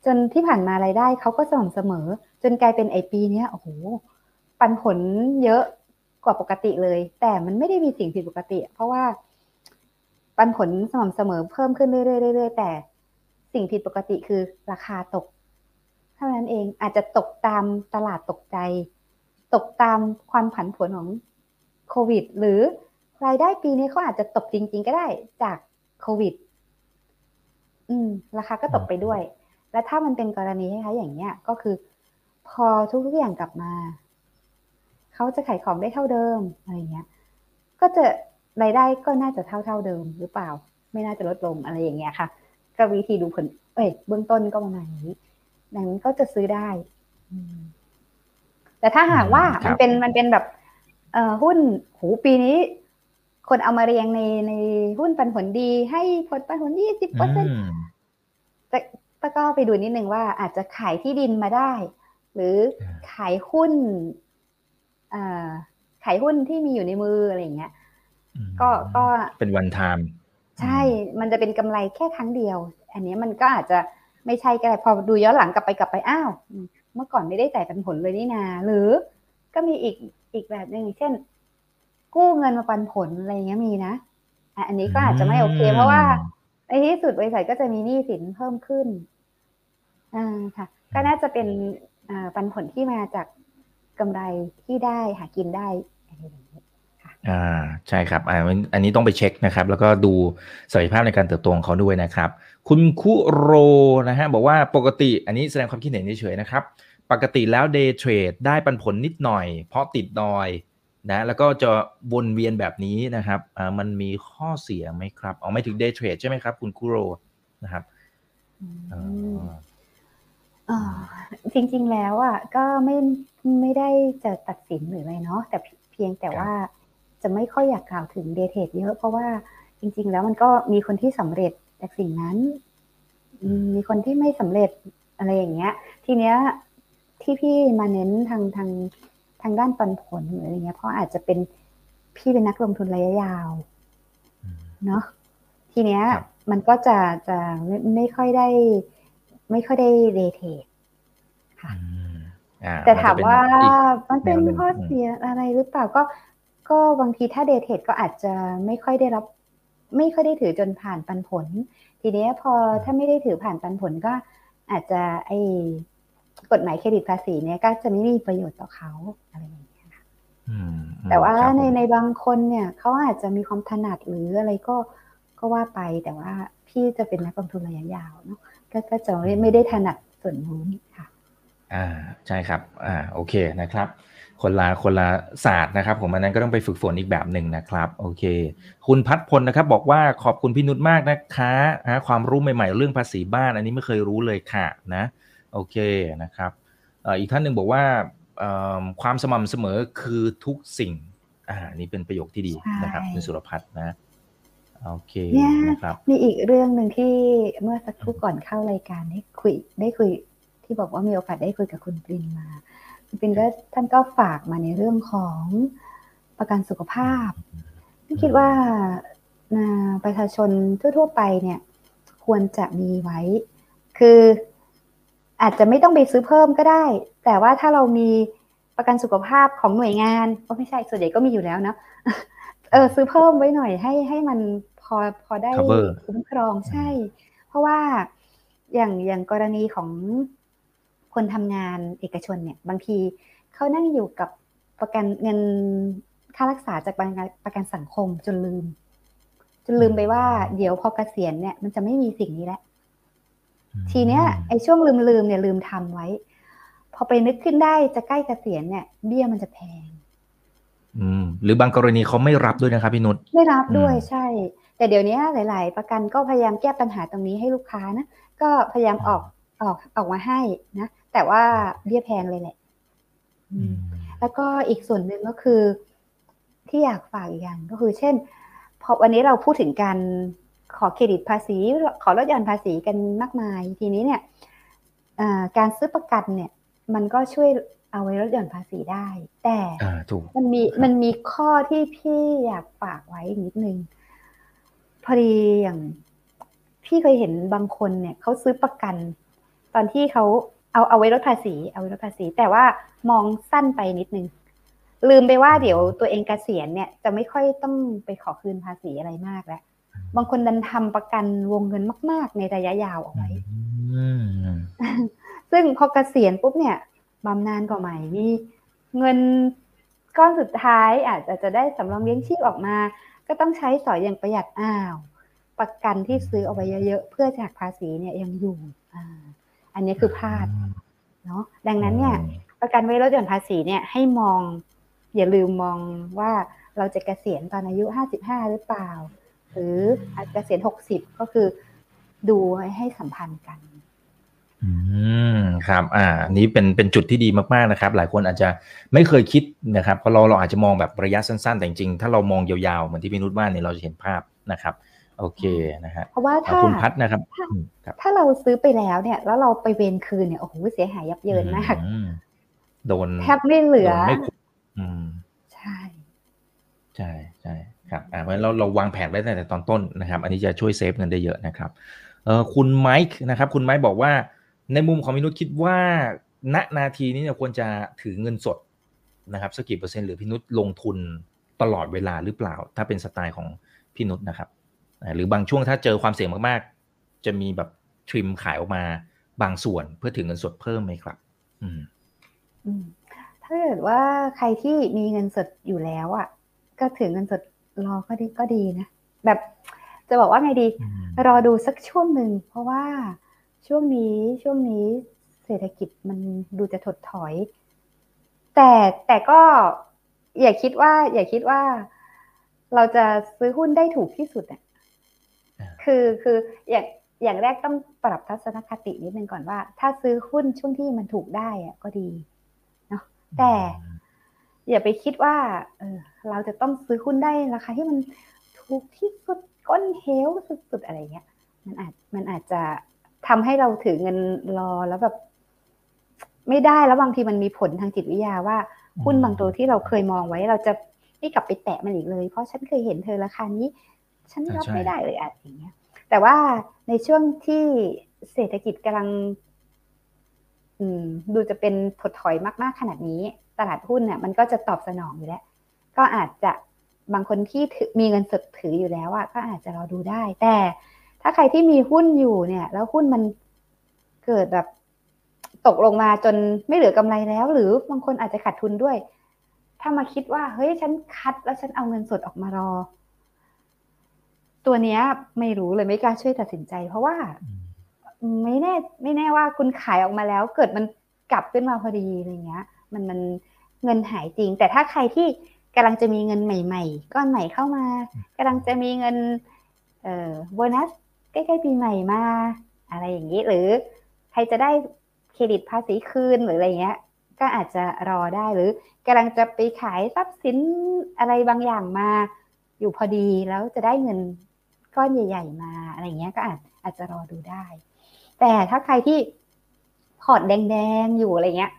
จนที่ผ่านมารายได้เขาก็สม่ำเสมอ จนกลายเป็นไอปีเนี้ยโอ้โหปันผลเยอะกว่าปกติเลย แต่มันไม่ได้มีสิ่งผิดปกติ เพราะว่า ปันผลสม่ำเสมอเพิ่มขึ้นเรื่อยๆเรื่อยๆแต่สิ่งผิดปกติคือราคาตก เท่านั้นเองอาจจะตกตามตลาดตกใจ ตกตามความผันผวนของโควิด หรือรายได้ปีนี้เขาอาจจะตกจริง ๆ ก็ได้จากโควิด อืม ราคาก็ตกไปด้วย และถ้ามันเป็นกรณีคล้ายๆอย่างเนี้ยก็คือ พอทุกๆอย่างกลับมา เขาจะขายของได้เท่าเดิมอะไรเงี้ย ก็จะรายได้ก็น่าจะเท่าเท่าๆเดิมหรือเปล่า ไม่น่าจะลดลงอะไรอย่างเงี้ยค่ะก็วิธีดูผล เอ้ยเบื้องต้นก็ประมาณนี้ดังนั้นก็จะซื้อได้อืมแต่ถ้าหากว่า
ครั
มัน
บ
เป็นมันเป็นแบบเอ่อหุ้นหูปีนี้ คนเอามาเรียงในในหุ้นปันผลดี ให้ผลปันผลยี่สิบเปอร์เซ็น
อืม
แต่แต่ ก็ไปดูนิดนึงว่าอาจจะขายที่ดินมาได้ หรือ
อ่า
ขายหุ้นเอ่อขายหุ้นที่มีอยู่ในมืออะไรอย่างเงี้ยก็ก็
เป็นวันไทม์
ใช่ มันจะเป็นกำไรแค่ครั้งเดียว อันนี้มันก็อาจจะไม่ใช่ก็ได้พอดูย้อนหลังกลับไปกลับไปอ้าวอืมเมื่อก่อนไม่ได้จ่ายปันผลเลยนี่นา หรือก็มีอีกอีกแบบหนึ่งเช่น กู้เงินมาปันผลอะไรอย่างเงี้ยมีนะอะอันนี้ก็อาจจะไม่โอเค เพราะว่าในที่สุดบริษัทก็จะมีหนี้สินเพิ่มขึ้น อ่าค่ะ ก็น่าจะเป็นอ่าปันผลที่มาจากกำไรที่ได้หากินได้อะไรอย่างนี้
อ่าใช่ครับอ่าอันอันนี้ต้องไปเช็คนะครับ แล้วก็ดูศักยภาพในการเติบโตของเขาด้วยนะครับ คุณคุโรนะฮะบอกว่าปกติอันนี้แสดงความคิดเห็นเฉยๆนะครับ ปกติแล้ว day trade ได้ปันผลนิดหน่อย เพราะติดดอยนะแล้วก็จะวนเวียนแบบนี้นะครับอ่ามันมีข้อเสียไหมครับเอาไม่ถึง day trade ใช่ไหมครับ คุณคุโรนะครับ
อื
อ่
มาอ่า จริงๆแล้วอะก็ไม่ไม่ได้จะตัดสินหรืออะไรเนาะแต่เพียงแต่ว่าจะไม่ค่อยอยากกล่าวถึงเดทเทรดเยอะ เพราะว่าจริง ๆ แล้วมันก็มีคนที่สำเร็จจากสิ่งนั้นอืมมีคนที่ไม่สำเร็จอะไรอย่างเงี้ย ทีเนี้ยที่พี่มาเน้นทางทางทางด้านปันผลหรืออะไรเงี้ยเพราะอาจจะเป็นพี่เป็นนักลงทุนระยะยาว
อืม
เนาะทีเนี้ย
ครับ
มันก็จะจะไม่ไม่ค่อยได้ ไม่ค่อยได้เดทเทรดค่ะ
อืมอ่
แต่ถามว่า
มันจะเป็นอีก
มันเป็น
แนวหนึ่ง
ข้อเสียอะไรหรือเปล่าก็ ก็บางทีถ้าเดทเทรดก็อาจจะไม่ค่อยได้รับ ไม่ค่อยได้ถือจนผ่านปันผล ทีเนี้ยพอถ้าไม่ได้ถือผ่านปันผลก็อาจจะไอ้กฎหมายเครดิตภาษีเนี่ยก็จะไม่มีประโยชน์ต่อเขาอะไรอย่างเงี้ยค่ะ
อืม
แต่ว่า
ครับ
ใน
ผม
ในบางคนเนี่ยเขาอาจจะมีความถนัดหรืออะไรก็ก็ว่าไปแต่ว่าพี่จะเป็นนักลงทุนระยะยาวเนาะ ก็ก็จะไม่ไม่ได้ถนัดส่วนนู้นค่ะ
อ่าใช่ครับอ่าโอเคนะครับ คนละคนละศาสตร์นะครับผมอันนั้นก็ต้องไปฝึกฝนอีกแบบหนึ่งนะครับโอเค คุณพัฒพลนะครับบอกว่าขอบคุณพี่นุชมากนะคะฮะความรู้ใหม่ๆ เรื่องภาษีบ้าน อันนี้ไม่เคยรู้เลยค่ะนะโอเคนะครับเอ่ออีกท่านหนึ่งบอกว่าเอ่อความสม่ำเสมอคือทุกสิ่งอ่านี่เป็นประโยคที่ดีนะครับ
ใช่
คุณสุรพัฒน์นะ โอเค
เนี่ย
นะครับ
มีอีกเรื่องหนึ่งที่เมื่อสักครู่ก่อนเข้ารายการได้คุยได้คุย ที่บอกว่ามีโอกาสได้คุยกับคุณปรินมาคุณปรินก็ท่านก็ฝากมาในเรื่องของประกันสุขภาพที่คิดว่าอ่าประชาชนทั่ว ๆ ไปเนี่ย ควรจะมีไว้ คืออาจจะไม่ต้องไปซื้อเพิ่มก็ได้ แต่ว่าถ้าเรามีประกันสุขภาพของหน่วยงานก็ไม่ใช่ส่วนใหญ่ก็มีอยู่แล้วเนอะเออซื้อเพิ่มไว้หน่อยให้ให้มัน พอพอได้
Cover
คุ้มครองใช่ เพราะว่าอย่างอย่างกรณีของคนทำงานเอกชนเนี่ย บางทีเขานั่งอยู่กับประกันเงินค่ารักษาจากประกันประกันสังคมจนลืม จนลืมไปว่า เดี๋ยวพอเกษียณเนี่ย มันจะไม่มีสิ่งนี้แล้วทีเนี้ยไอ้ช่วงลืมลืมๆเนี่ยลืมทำไว้ พอไปนึกขึ้นได้จะใกล้เกษียณเนี่ย เบี้ยมันจะแพง
อืม หรือบางกรณีเขาไม่รับด้วยนะครับพี่นุช
ไม่รับด้วย
อืม
ใช่ แต่เดี๋ยวนี้หลาย ๆ ประกันก็พยายามแก้ปัญหาตรงนี้ให้ลูกค้านะก็พยายามออกออกออกมาให้นะแต่ว่าเบี้ยแพงเลยแหละอืมแล้วก็อีกส่วนหนึ่งก็คือ ที่อยากฝากอีกอย่างก็คือ เช่น พอวันนี้เราพูดถึงการขอเครดิตภาษี ขอลดหย่อนภาษีกันมากมาย ทีนี้เนี่ยเอ่อการซื้อประกันเนี่ย มันก็ช่วยเอาไว้ลดหย่อนภาษีได้ แต่
อ่าถูก
มันมี
ครับ
มันมีข้อที่พี่อยากฝากไว้อีกนิดนึง พอดีอย่างพี่เคยเห็นบางคนเนี่ยเขาซื้อประกัน ตอนที่เขาเอาเอาไว้ลดภาษี เอาไว้ลดภาษี แต่ว่ามองสั้นไปนิดนึง ลืมไปว่าเดี๋ยวตัวเองเกษียณเนี่ยจะไม่ค่อยต้องไปขอคืนภาษีอะไรมากแล้วบางคนดันทำประกันวงเงินมาก ๆ ในระยะยาวเอาไว้
อืม
ซึ่งพอเกษียณปุ๊บเนี่ยบำนาญก็ใหม่มีเงินก้อนสุดท้ายอาจจะจะได้สำรองเลี้ยงชีพออกมา ก็ต้องใช้สอยอย่างประหยัดอ้าว ประกันที่ซื้อเอาไว้เยอะๆเพื่อจากภาษีเนี่ยยังอยู่อ่าอันนี้คือพลาดเนาะดังนั้นเนี่ยประกันไว้ลดหย่อนภาษีเนี่ยให้มอง อย่าลืมมองว่าเราจะเกษียณตอนอายุห้าสิบห้าหรือเปล่า หรืออาจจะเกษียณหกสิบก็คือดูให้สัมพันธ์กัน
อืมครับ อ่า นี้เป็นเป็นจุดที่ดีมากๆนะครับ หลายคนอาจจะไม่เคยคิดนะครับเพราะเราเราอาจจะมองแบบระยะสั้นๆ แต่จริงๆถ้าเรามองยาวๆเหมือนที่พี่นุชว่าเนี่ยเราจะเห็นภาพนะครับ โอเคนะฮะ
เพราะว่า
อ่า
ถ้า
คุณพัฒนะครับ
ถ้า
อืมครับ
ถ้าเราซื้อไปแล้วเนี่ย แล้วเราไปเวนคืนเนี่ยโอ้โหเสียหายยับเยินมาก
อืมโดน
แทบไม่เหลือ
โดนไม่คุ้มอืม
ใช่
ใช่ใช่ครับอ่าเพราะฉะนั้นเราเราวางแผนไว้ตั้งแต่ตอนต้นนะครับ อันนี้จะช่วยเซฟเงินได้เยอะนะครับเออคุณไมค์นะครับ คุณไมค์บอกว่า ในมุมของมินุษคิดว่าณนาทีนี้เนี่ยควรจะถือเงินสดนะครับสักกี่เปอร์เซ็นต์หรือพี่นุชลงทุนตลอดเวลาหรือเปล่า ถ้าเป็นสไตล์ของพี่นุชนะครับอ่าหรือบางช่วงถ้าเจอความเสี่ยงมากๆ จะมีแบบทริมขายออกมาบางส่วนเพื่อถือเงินสดเพิ่มไหมครับ อืม
อืมถ้าเกิดว่าใครที่มีเงินสดอยู่แล้วอะ ก็ถือเงินสดรอก็ดีก็ดีนะแบบจะบอกว่าไงดี
อืม
รอดูสักช่วงหนึ่งเพราะว่า ช่วงนี้ช่วงนี้เศรษฐกิจมันดูจะถดถอย แต่แต่ก็อย่าคิดว่า อย่าคิดว่า เราจะซื้อหุ้นได้ถูกที่สุดอะ
อ่า
คือคืออย่างอย่างแรกต้องปรับทัศนคตินิดนึงก่อนว่า ถ้าซื้อหุ้นช่วงที่มันถูกได้อะก็ดีเนาะแต่อย่าไปคิดว่าเออเราจะต้องซื้อหุ้นได้ราคาที่มันถูกที่สุดก้นเหวสุดๆอะไรเงี้ย มันอาจมันอาจจะ ทำให้เราถือเงินรอแล้วแบบ ไม่ได้แล้วบางทีมันมีผลทางจิตวิทยาว่าหุ้นบางตัวที่เราเคยมองไว้ เราจะไม่กลับไปแตะมันอีกเลย เพราะฉันเคยเห็นเธอราคานี้ ฉันรับไม่ได้เลยอะอย่างเงี้ย แต่ว่าในช่วงที่เศรษฐกิจกำลัง อืม ดูจะเป็นถดถอยมากๆขนาดนี้ ตลาดหุ้นเนี่ยมันก็จะตอบสนองอยู่แล้ว ก็อาจจะบางคนที่มีเงินสดถืออยู่แล้วอะก็อาจจะรอดูได้ แต่ ถ้าใครที่มีหุ้นอยู่เนี่ย แล้วหุ้นมันเกิดแบบตกลงมาจนไม่เหลือกำไรแล้ว หรือบางคนอาจจะขาดทุนด้วย ถ้ามาคิดว่า เฮ้ยฉันคัดแล้วฉันเอาเงินสดออกมารอ ตัวเนี้ย ไม่รู้เลยไม่กล้าช่วยตัดสินใจ เพราะว่า ไม่แน่ ไม่แน่ว่าคุณขายออกมาแล้ว เกิดมันกลับขึ้นมาพอดีอะไรเงี้ย มันมันเงินหายจริง แต่ถ้าใครที่กำลังจะมีเงินใหม่ ๆ ก้อนใหม่เข้ามากำลังจะมีเงิน เอ่อโบนัส ใกล้ๆปีใหม่มาอะไรอย่างนี้ หรือใครจะได้เครดิตภาษีคืนหรืออะไรเงี้ย ก็อาจจะรอได้หรือกำลังจะไปขายทรัพย์สินอะไรบางอย่างมา อยู่พอดีแล้วจะได้เงินก้อนใหญ่ ๆ มาอะไรเงี้ยก็อาจอาจจะรอดูได้ แต่ถ้าใครที่พอร์ตแดงๆอยู่อะไรเงี้ย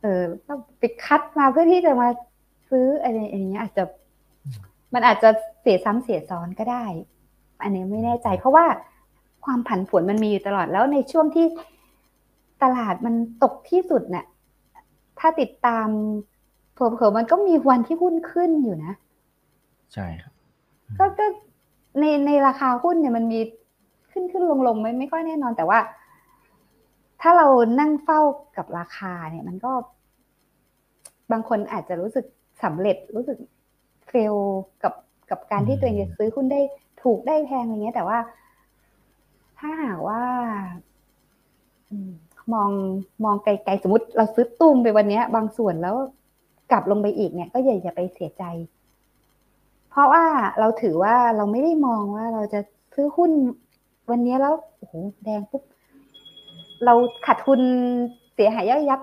เออต้องไปคัดมาเพื่อที่จะมาซื้ออะไรอย่างเงี้ยอาจจะ มันอาจจะเสียซ้ำเสียซ้อนก็ได้ อันนี้ไม่แน่ใจ เพราะว่าความผันผวนมันมีอยู่ตลอดแล้วในช่วงที่ตลาดมันตกที่สุดเนี่ยถ้าติดตามเผลอๆมันก็มีวันที่หุ้นขึ้นอยู่นะ
ใช่ครับ
ก็ก็ในในราคาหุ้นเนี่ยมันมีขึ้นขึ้นลงลงไม่ไม่ค่อยแน่นอนแต่ว่า ถ้าเรานั่งเฝ้ากับราคาเนี่ย มันก็ บางคนอาจจะรู้สึกสำเร็จรู้สึกเฟลกับกับการที่ตัวเองจะซื้อหุ้นได้ ถูกได้แพงอะไรเงี้ย แต่ว่า ถ้าหากว่ามองมองไกลๆสมมติเราซื้อตุ้มไปวันนี้บางส่วนแล้วกลับลงไปอีกเนี่ย ก็อย่าอย่าไปเสียใจ เพราะว่าเราถือว่าเราไม่ได้มองว่าเราจะซื้อหุ้นวันนี้แล้วโอ้โหแดงปุ๊บเราขาดทุนเสียหายย่อยยับ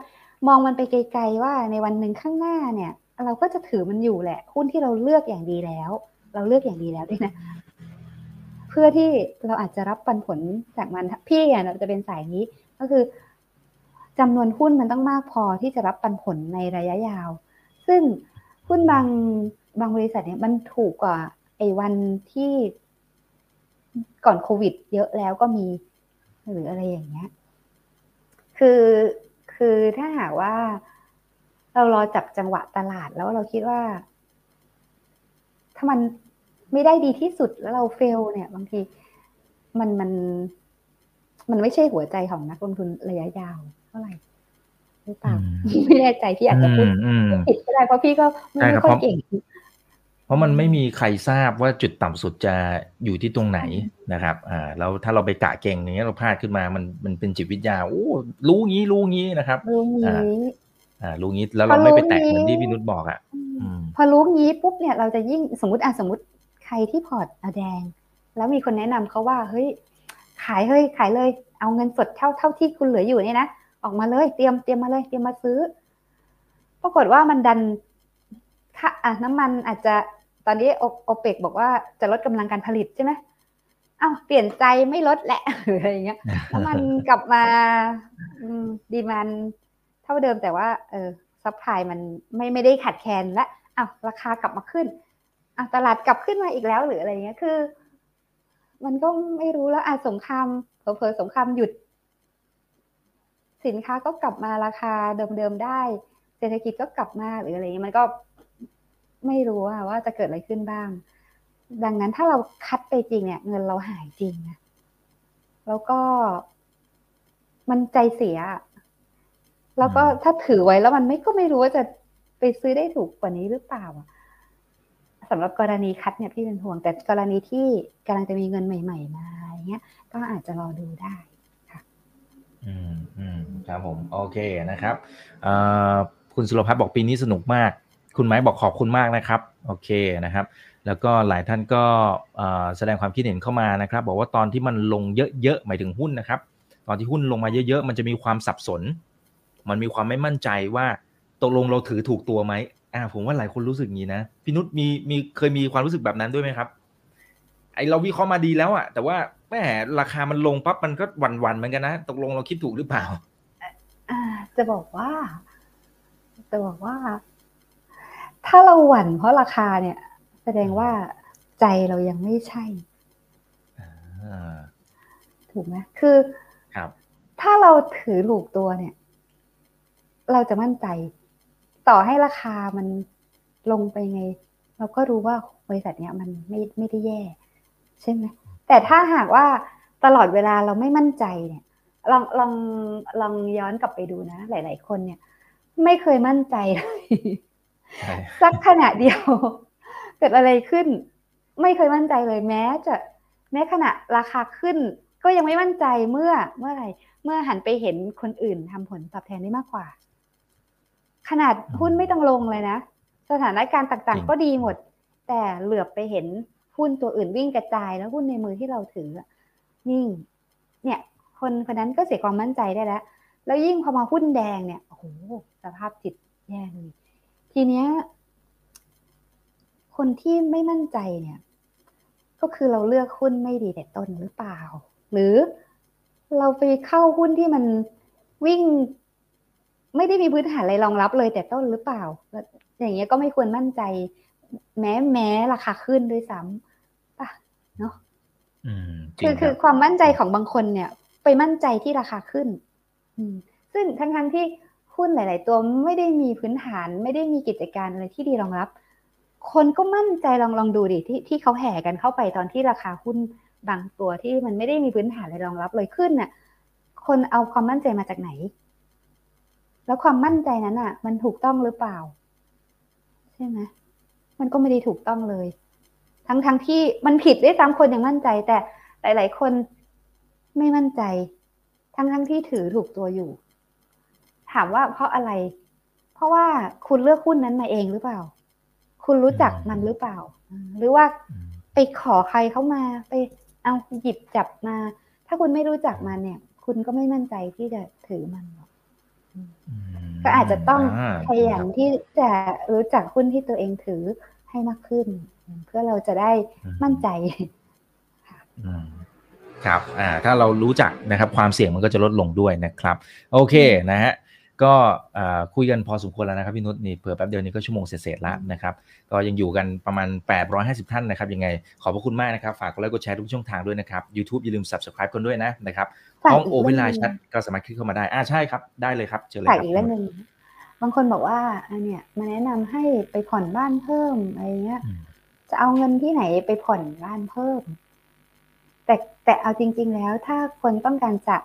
มองมันไปไกลๆว่าในวันหนึ่งข้างหน้าเนี่ย เราก็จะถือมันอยู่แหละ หุ้นที่เราเลือกอย่างดีแล้ว เราเลือกอย่างดีแล้วด้วยนะ พื่อที่เราอาจจะรับปันผลจากมันพี่อะเราจะเป็นสายนี้ก็คือจำนวนหุ้นมันต้องมากพอที่จะรับปันผลในระยะยาว ซึ่งหุ้นบางบางบริษัทเนี่ยมันถูกกว่าไอ้วันที่ก่อนโควิด เยอะแล้วก็มีหรืออะไรอย่างเงี้ย คือคือถ้าหากว่าเรารอจับจังหวะตลาดแล้วเราคิดว่า ถ้ามัน ไม่ได้ดีที่สุดแล้วเราเฟลเนี่ย บางทีมันมัน มันไม่ใช่หัวใจของนักลงทุนระยะยาวเท่าไหร่หรือเปล่า
อืม
ไม่แน่ใจพี่อาจจะพูด
อืมอืม
ผิดก็ได้เพราะพี่ก็ไม่
ใช่ครับ
ค่อย
เพราะ
เก่ง
เพราะมันไม่มีใครทราบว่าจุดต่ำสุดจะอยู่ที่ตรงไหนนะครับ อ่า แล้วถ้าเราไปกะเก่งอย่างเงี้ยเราพลาดขึ้นมา มัน มันเป็นจิตวิทยา โอ้ รู้งี้ รู้งี้นะครับ
รู้งี้
อ่าอ่ารู้งี้ แล้วเราไม่ไปแตะเหมือนที่พี่นุชบอกอะอืม
พอรู้งี้ปุ๊บเนี่ย เราจะยิ่ง สมมติอะสมมติ ใครที่พอร์ตอะแดง แล้วมีคนแนะนำเขาว่าเฮ้ยขายเฮ้ยขายเลย เอาเงินสดเท่าเท่าที่คุณเหลืออยู่เนี่ยนะออกมาเลยเตรียมเตรียมมาเลยเตรียมมาซื้อ ปรากฏว่ามันดันค่าอะน้ำมันอาจจะตอนนี้โอเปกบอกว่าจะลดกำลังการผลิตใช่ไหมอ้าวเปลี่ยนใจไม่ลดแหละหรืออะไรเงี้ยน้ำมันกลับมาดีมันเท่าเดิมแต่ว่า เออ supply มันไม่ไม่ได้ขาดแคลนและอ้าวราคากลับมาขึ้น ตลาดกลับขึ้นมาอีกแล้วหรืออะไรเงี้ยคือ มันก็ไม่รู้แล้วอะสงครามเผลอๆสงครามหยุด สินค้าก็กลับมาราคาเดิมๆได้ เศรษฐกิจก็กลับมาหรืออะไรเงี้ยมันก็ไม่รู้อะว่าจะเกิดอะไรขึ้นบ้าง ดังนั้นถ้าเราคัดไปจริงเนี่ย เงินเราหายจริงนะแล้วก็มันใจเสีย แล้วก็ถ้าถือไว้แล้วมันไม่ก็ไม่รู้ว่าจะไปซื้อได้ถูกกว่านี้หรือเปล่าอะ สำหรับกรณีคัดเนี่ยพี่เป็นห่วง แต่กรณีที่กำลังจะมีเงินใหม่ ๆ มาอย่างเงี้ยก็อาจจะรอดูได้ค่ะ
อืมอืมครับผมโอเคนะครับเอ่อคุณสุรพัฒน์บอกปีนี้สนุกมาก คุณไม้บอกขอบคุณมากนะครับ โอเคนะครับ แล้วก็หลายท่านก็แสดงความคิดเห็นเข้ามานะครับ บอกว่าตอนที่มันลงเยอะๆหมายถึงหุ้นนะครับ ตอนที่หุ้นลงมาเยอะๆ มันจะมีความสับสน มันมีความไม่มั่นใจว่าตกลงเราถือถูกตัวไหม อ่าผมว่าหลายคนรู้สึกอย่างนี้นะพี่นุชมีมีเคยมีความรู้สึกแบบนั้นด้วยไหมครับ ไอเราวิเคราะห์มาดีแล้วอะแต่ว่าแหมราคามันลงปั๊บมันก็หวั่นๆเหมือนกันนะตกลงเราคิดถูกหรือเปล่า
อ่า จะบอกว่า จะบอกว่า ถ้าเราหวั่นเพราะราคาเนี่ย แสดงว่าใจเรายังไม่ใช่
อ่า
ถูกไหมคือ
ครับ
ถ้าเราถือถูกตัวเนี่ย เราจะมั่นใจ ต่อให้ราคามันลงไปไง เราก็รู้ว่าบริษัทเนี้ยมันไม่ไม่ได้แย่ ใช่ไหมแต่ถ้าหากว่าตลอดเวลาเราไม่มั่นใจเนี่ยลองลองลองย้อนกลับไปดูนะ หลาย ๆ คนเนี่ย ไม่เคยมั่นใจเลย
ใช่
สักขณะเดียว เกิดอะไรขึ้น ไม่เคยมั่นใจเลยแม้จะแม้ขณะราคาขึ้น ก็ยังไม่มั่นใจเมื่อเมื่อไหร่เมื่อหันไปเห็นคนอื่นทำผลตอบแทนได้มากกว่า ขนาดหุ้นไม่ต้องลงเลยนะ สถานการณ์ต่างๆ ก็ดีหมด แต่เหลือบไปเห็นหุ้นตัวอื่นวิ่งกระจายแล้วหุ้นในมือที่เราถืออะนิ่ง เนี่ย คนคนนั้นก็เสียความมั่นใจได้แล้ว แล้วยิ่งพอมาหุ้นแดงเนี่ยโอ้โหสภาพจิตแย่เลยทีเนี้ยคนที่ไม่มั่นใจเนี่ย ก็คือเราเลือกหุ้นไม่ดีแต่ต้นหรือเปล่า หรือเราไปเข้าหุ้นที่มันวิ่ง ไม่ได้มีพื้นฐานอะไรรองรับเลย แต่ต้นหรือเปล่าแล้วอย่างเงี้ยก็ไม่ควรมั่นใจ แม้แม้ราคาขึ้นด้วยซ้ำป่ะเนาะ
อืมจริ
คื
ง
อคือ
รับ
ความมั่นใจของบางคนเนี่ย ไปมั่นใจที่ราคาขึ้น อืม ซึ่งทั้งทั้งๆที่หุ้นหลาย ๆ ตัวไม่ได้มีพื้นฐาน ไม่ได้มีกิจการอะไรที่ดีรองรับ คนก็มั่นใจลองลองดูดิที่ที่เขาแห่กันเข้าไปตอนที่ราคาหุ้นบางตัวที่มันไม่ได้มีพื้นฐานอะไรรองรับเลยขึ้นน่ะ คนเอาความมั่นใจมาจากไหน แล้วความมั่นใจนั้นอะ มันถูกต้องหรือเปล่า ใช่ไหมมันก็ไม่ได้ถูกต้องเลย ทั้งทั้งที่มันผิดด้วยซ้ำคนยังมั่นใจ แต่หลาย ๆ คนไม่มั่นใจ ทั้งทั้งที่ถือถูกตัวอยู่ ถามว่าเพราะอะไร เพราะว่าคุณเลือกหุ้นนั้นมาเองหรือเปล่า คุณรู้จักมันหรือเปล่า หรือว่าไปขอใครเข้ามา ไปเอาหยิบจับมา ถ้าคุณไม่รู้จักมันเนี่ย คุณก็ไม่มั่นใจที่จะถือมันหรอ ก
อืม
ก็อาจจะต้องาพยายามที่จะรู้จักหุ้นที่ตัวเองถือให้มากขึ้น เพื่อเราจะได้มั่นใจ
อืมครับอ่าถ้าเรารู้จักนะครับ ความเสี่ยงมันก็จะลดลงด้วยนะครับ โอเคนะฮะ ก็อ่าคุยกันพอสมควรแล้วนะครับพี่นุชนี่เผื่อแป๊บเดียวนี้ก็ชั่วโมงเศษๆแล้วนะครับ ก็ยังอยู่กันประมาณ 850 ท่านนะครับ ยังไงขอบพระคุณมากนะครับ ฝากกดไลค์กดแชร์ทุกช่องทางด้วยนะครับ YouTube อย่าลืม Subscribe กันด้วยนะนะครับ
ฝาก
ห้อง
อีก
โอเว
เรื่
ลา
องหนึ่ง
ชัดก็สามารถคลิกเข้ามาได้อ่าใช่ครับ ได้เลยครับเจอเลย
ฝาก
ครับ
อีกเรื่องหนึ่งบางคนบอกว่าอันเนี้ยมาแนะนำให้ไปผ่อนบ้านเพิ่มอะไรเงี้ย
อืม
จะเอาเงินที่ไหนไปผ่อนบ้านเพิ่ม แต่แต่เอาจริง ๆ แล้วถ้าคนต้องการจะ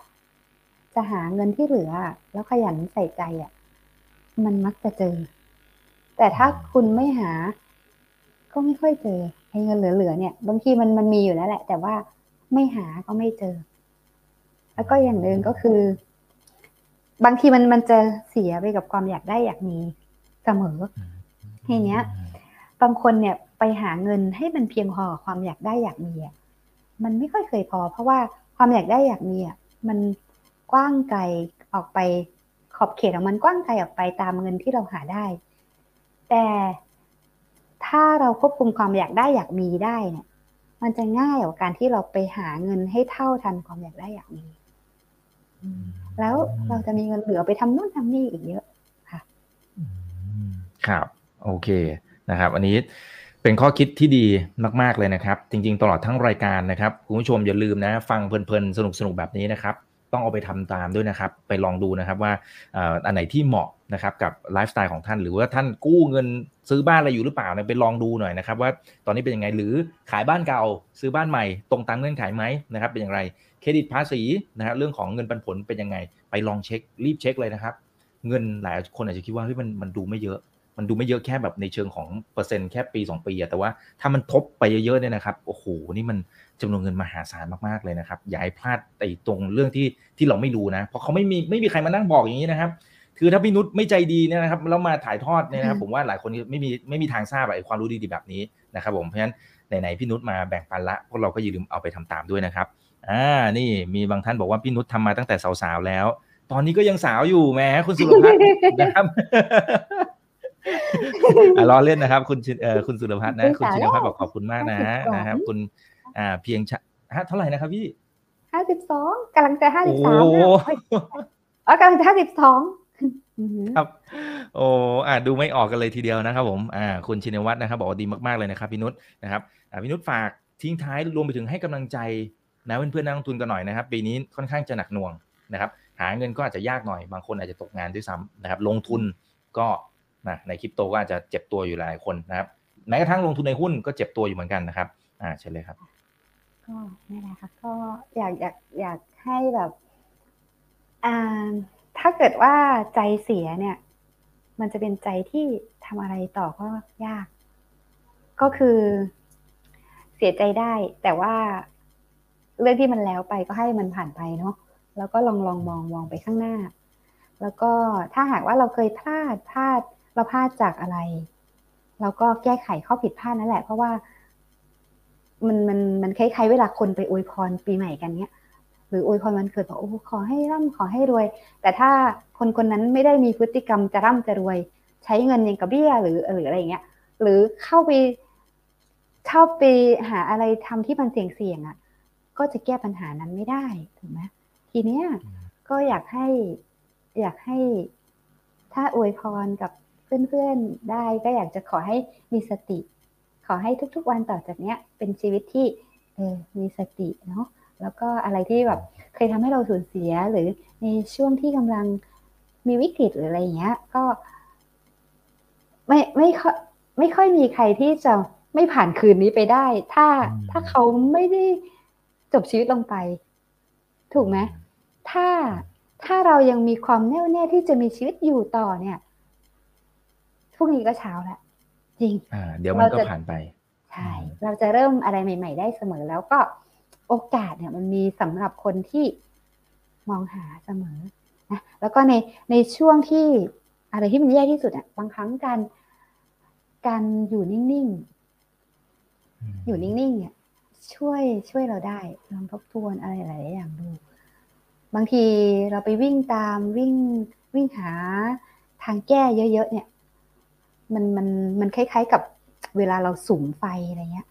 จะหาเงินที่เหลือ แล้วขยันใส่ใจอะ มันมักจะเจอ แต่ถ้าคุณไม่หา ก็ไม่ค่อยเจอไอ้เงินเหลือๆเนี่ย บางทีมันมันมีอยู่แล้วแหละ แต่ว่าไม่หาก็ไม่เจอ แล้วก็อย่างหนึ่งก็คือ บางทีมันมันจะเสียไปกับความอยากได้อยากมีเสมอทีเนี้ย บางคนเนี่ยไปหาเงินให้มันเพียงพอความอยากได้อยากมีอะมันไม่ค่อยเคยพอ เพราะว่าความอยากได้อยากมีอะมัน กว้างไกลออกไป ขอบเขตของมันกว้างไกลออกไปตามเงินที่เราหาได้ แต่ถ้าเราควบคุมความอยากได้อยากมีได้เนี่ย มันจะง่ายกว่าการที่เราไปหาเงินให้เท่าทันความอยากได้อยากมีแล้วเราจะมีเงินเหลือไปทำนู่นทำนี่อีกเยอะ
อืมครับ โอเคนะครับ อันนี้เป็นข้อคิดที่ดีมาก ๆ เลยนะครับ จริง ๆ ตลอดทั้งรายการนะครับ คุณผู้ชมอย่าลืมนะ ฟังเพลินๆ สนุกๆ แบบนี้นะครับ ต้องเอาไปทำตามด้วยนะครับ ไปลองดูนะครับว่าอ่ออันไหนที่เหมาะนะครับกับไลฟ์สไตล์ของท่าน หรือว่าท่านกู้เงินซื้อบ้านอะไรอยู่หรือเปล่าเนี่ยไปลองดูหน่อยนะครับ ว่าตอนนี้เป็นยังไงหรือขายบ้านเก่าซื้อบ้านใหม่ ตรงตามเงื่อนไขไหมนะครับเป็นอย่างไรเครดิตภาษีนะครับเรื่องของเงินปันผลเป็นยังไง ไปลองเช็ครีบเช็คเลยนะครับ เงินหลายคนอาจจะคิดว่าเฮ้ยมันมันดูไม่เยอะ มันดูไม่เยอะแค่แบบในเชิงของเปอร์เซ็นต์แค่ปี 2 ปีอะแต่ว่าถ้ามันทบไปเยอะๆเนี่ยนะครับโอ้โหนี่มัน จำนวนเงินมหาศาลมากๆเลยนะครับอย่าให้พลาดไอ้ตรงเรื่องที่ที่เราไม่รู้นะ เพราะเขาไม่มีไม่มีใครมานั่งบอกอย่างนี้นะครับคือถ้าพี่นุชไม่ใจดีเนี่ยนะครับแล้วมาถ่ายทอดเนี่ยนะครับผมว่าหลายคนไม่มีไม่มีทางทราบไอ้ความรู้ดีๆแบบนี้นะครับผมเพราะฉะนั้นไหนๆพี่นุชมาแบ่งปันละพวกเราก็อย่าลืมเอาไปทำตามด้วยนะครับอ่านี่มีบางท่านบอกว่าพี่นุชทำมาตั้งแต่สาวๆแล้ว ตอนนี้ก็ยังสาวอยู่แม้คุณสุรพัฒน์นะครับอะล้อเล่นนะครับ คุณชินเอ่อคุณสุรพัฒน์นะ คุณชินพัฒน์บอกขอบคุณมากนะนะครับ คุณ อ่า เพียงชะฮะเท่าไหร่นะครับพี่
ห้าสิบสองกำลังจะห้าสิบ
โอ้
สามอ๋อกำลังจะห้าสิบสอง
ครับ โอ้อ่าดูไม่ออกกันเลยทีเดียวนะครับผมอ่าคุณชินวัตรนะครับ บอกว่าดีมากๆเลยนะครับพี่นุชนะครับอ่าพี่นุชฝากทิ้งท้ายรวมไปถึงให้กำลังใจนะเพื่อนๆนักลงทุนกันหน่อยนะครับปีนี้ค่อนข้างจะหนักหน่วงนะครับหาเงินก็อาจจะยากหน่อยบางคนอาจจะตกงานด้วยซ้ำนะครับลงทุนก็นะในคริปโตก็อาจจะเจ็บตัวอยู่หลายคนนะครับแม้กระทั่งลงทุนในหุ้นก็เจ็บตัวอยู่เหมือนกันนะครับอ่าเชิญเลยครับ
ก็นี่แหละค่ะก็อยากอยากอยากให้แบบอ่าถ้าเกิดว่าใจเสียเนี่ย มันจะเป็นใจที่ทำอะไรต่อก็ยาก ก็คือเสียใจได้ แต่ว่าเรื่องที่มันแล้วไปก็ให้มันผ่านไปเนาะแล้วก็ลองลองมองมองไปข้างหน้า แล้วก็ถ้าหากว่าเราเคยพลาดพลาดเราพลาดจากอะไร เราก็แก้ไขข้อผิดพลาดนั่นแหละ เพราะว่า มันมันมันคล้ายๆเวลาคนไปอวยพรปีใหม่กันเนี้ยหรืออวยพรวันเกิดบอกโอ้ขอให้ร่ำขอให้รวย แต่ถ้าคนคนนั้นไม่ได้มีพฤติกรรมจะร่ำจะรวย ใช้เงินอย่างกับเบี้ยหรือหรืออะไรเงี้ย หรือเข้าไปเข้าไปหาอะไรทำที่มันเสี่ยงเสี่ยงๆอะ ก็จะแก้ปัญหานั้นไม่ได้ถูกไหมทีเนี้ยก็อยากให้อยากให้ถ้าอวยพรกับเพื่อนๆได้ก็อยากจะขอให้มีสติ อให้ทุกๆวันต่อจากเนี้ยเป็นชีวิตที่เออมีสติเนาะแล้วก็อะไรที่แบบเคยทำให้เราสูญเสียหรือในช่วงที่กำลังมีวิกฤตหรืออะไรอย่างเงี้ย ก็ ไม่ไม่ค่อยไม่ค่อยมีใครที่จะไม่ผ่านคืนนี้ไปได้ ถ้า
อืม
ถ้าเขาไม่ได้จบชีวิตลงไป ถูกไหมถ้าถ้าเรายังมีความแน่วแน่ที่จะมีชีวิตอยู่ต่อเนี่ยพรุ่งนี้ก็เช้าแล้ว จริง
อ่าเดี๋ยวมันก็
เราจะ
ผ่านไป
ใช่เราจะเริ่มอะไรใหม่ ๆ ได้เสมอแล้วก็โอกาสเนี่ยมันมีสำหรับคนที่มองหาเสมอนะแล้วก็ในในช่วงที่อะไรที่มันแย่ที่สุดอะบางครั้งการการอยู่นิ่งๆอยู่นิ่งๆเนี่ยช่วยช่วยเราได้ลองทบทวนอะไรหลายๆอย่างดู บางทีเราไปวิ่งตามวิ่งวิ่งหาทางแก้เยอะ ๆ เนี่ย มันมันมันคล้าย ๆ กับเวลาเราสุมไฟอะไรเงี้ย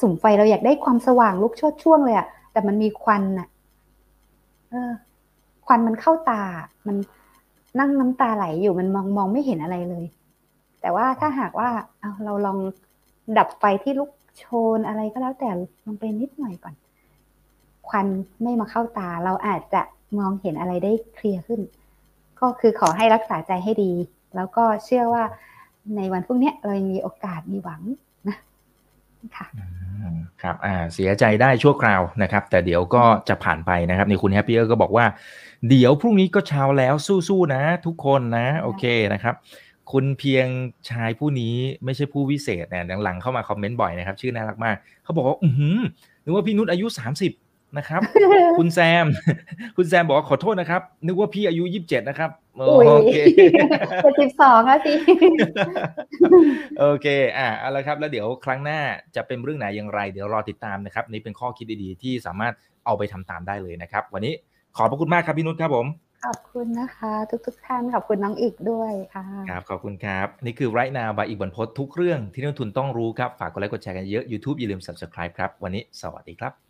สุมไฟเราอยากได้ความสว่างลุกชดช่วงเลยอะแต่มันมีควันอะเออ ควันมันเข้าตา มันนั่งน้ำตาไหลอยู่มันมองมองไม่เห็นอะไรเลย แต่ว่าถ้าหากว่าเอาเราลองดับไฟที่ลุกโชนอะไรก็แล้วแต่ลงไปนิดหน่อยก่อน ควันไม่มาเข้าตา เราอาจจะมองเห็นอะไรได้เคลียร์ขึ้น ก็คือขอให้รักษาใจให้ดี แล้วก็เชื่อว่า ในวันพรุ่งนี้เรายังมีโอกาสมีหวังนะค่ะ
ครับอ่าเสียใจได้ชั่วคราวนะครับ แต่เดี๋ยวก็จะผ่านไปนะครับนี่คุณแฮปปี้เออร์ก็บอกว่า เดี๋ยวพรุ่งนี้ก็เช้าแล้วสู้ๆนะ ทุกคนนะ โอเคนะครับ คุณเพียงชายผู้นี้ไม่ใช่ผู้วิเศษเนี่ยหลังๆเข้ามาคอมเมนต์บ่อยนะครับ ชื่อน่ารักมากเขาบอกว่า อือหือนึกว่าพี่นุชอายุ 30 นะครับ คุณแซม คุณแซมบอกว่าขอโทษนะครับ นึกว่าพี่อายุ27นะครับโอ
อุ้ย
เค
เจ็ดสิบสองแล้วสิ
โอเค อะเอาละครับ แล้วเดี๋ยวครั้งหน้าจะเป็นเรื่องไหนอย่างไร เดี๋ยวรอติดตามนะครับ นี่เป็นข้อคิดดีๆ ที่สามารถเอาไปทำตามได้เลยนะครับ วันนี้ขอบพระคุณมากครับพี่นุชครับผม
ขอบคุณนะคะ ทุกๆท่านขอบคุณน้องอีกด้วยค่ะ
ครับขอบคุณครับ นี่คือ right now by อีกบรรพททุกเรื่องที่นักลงทุนต้องรู้ครับ ฝากกดไลค์กดแชร์กันเยอะ YouTube อย่าลืม subscribe ครับ วันนี้สวัสดีครับ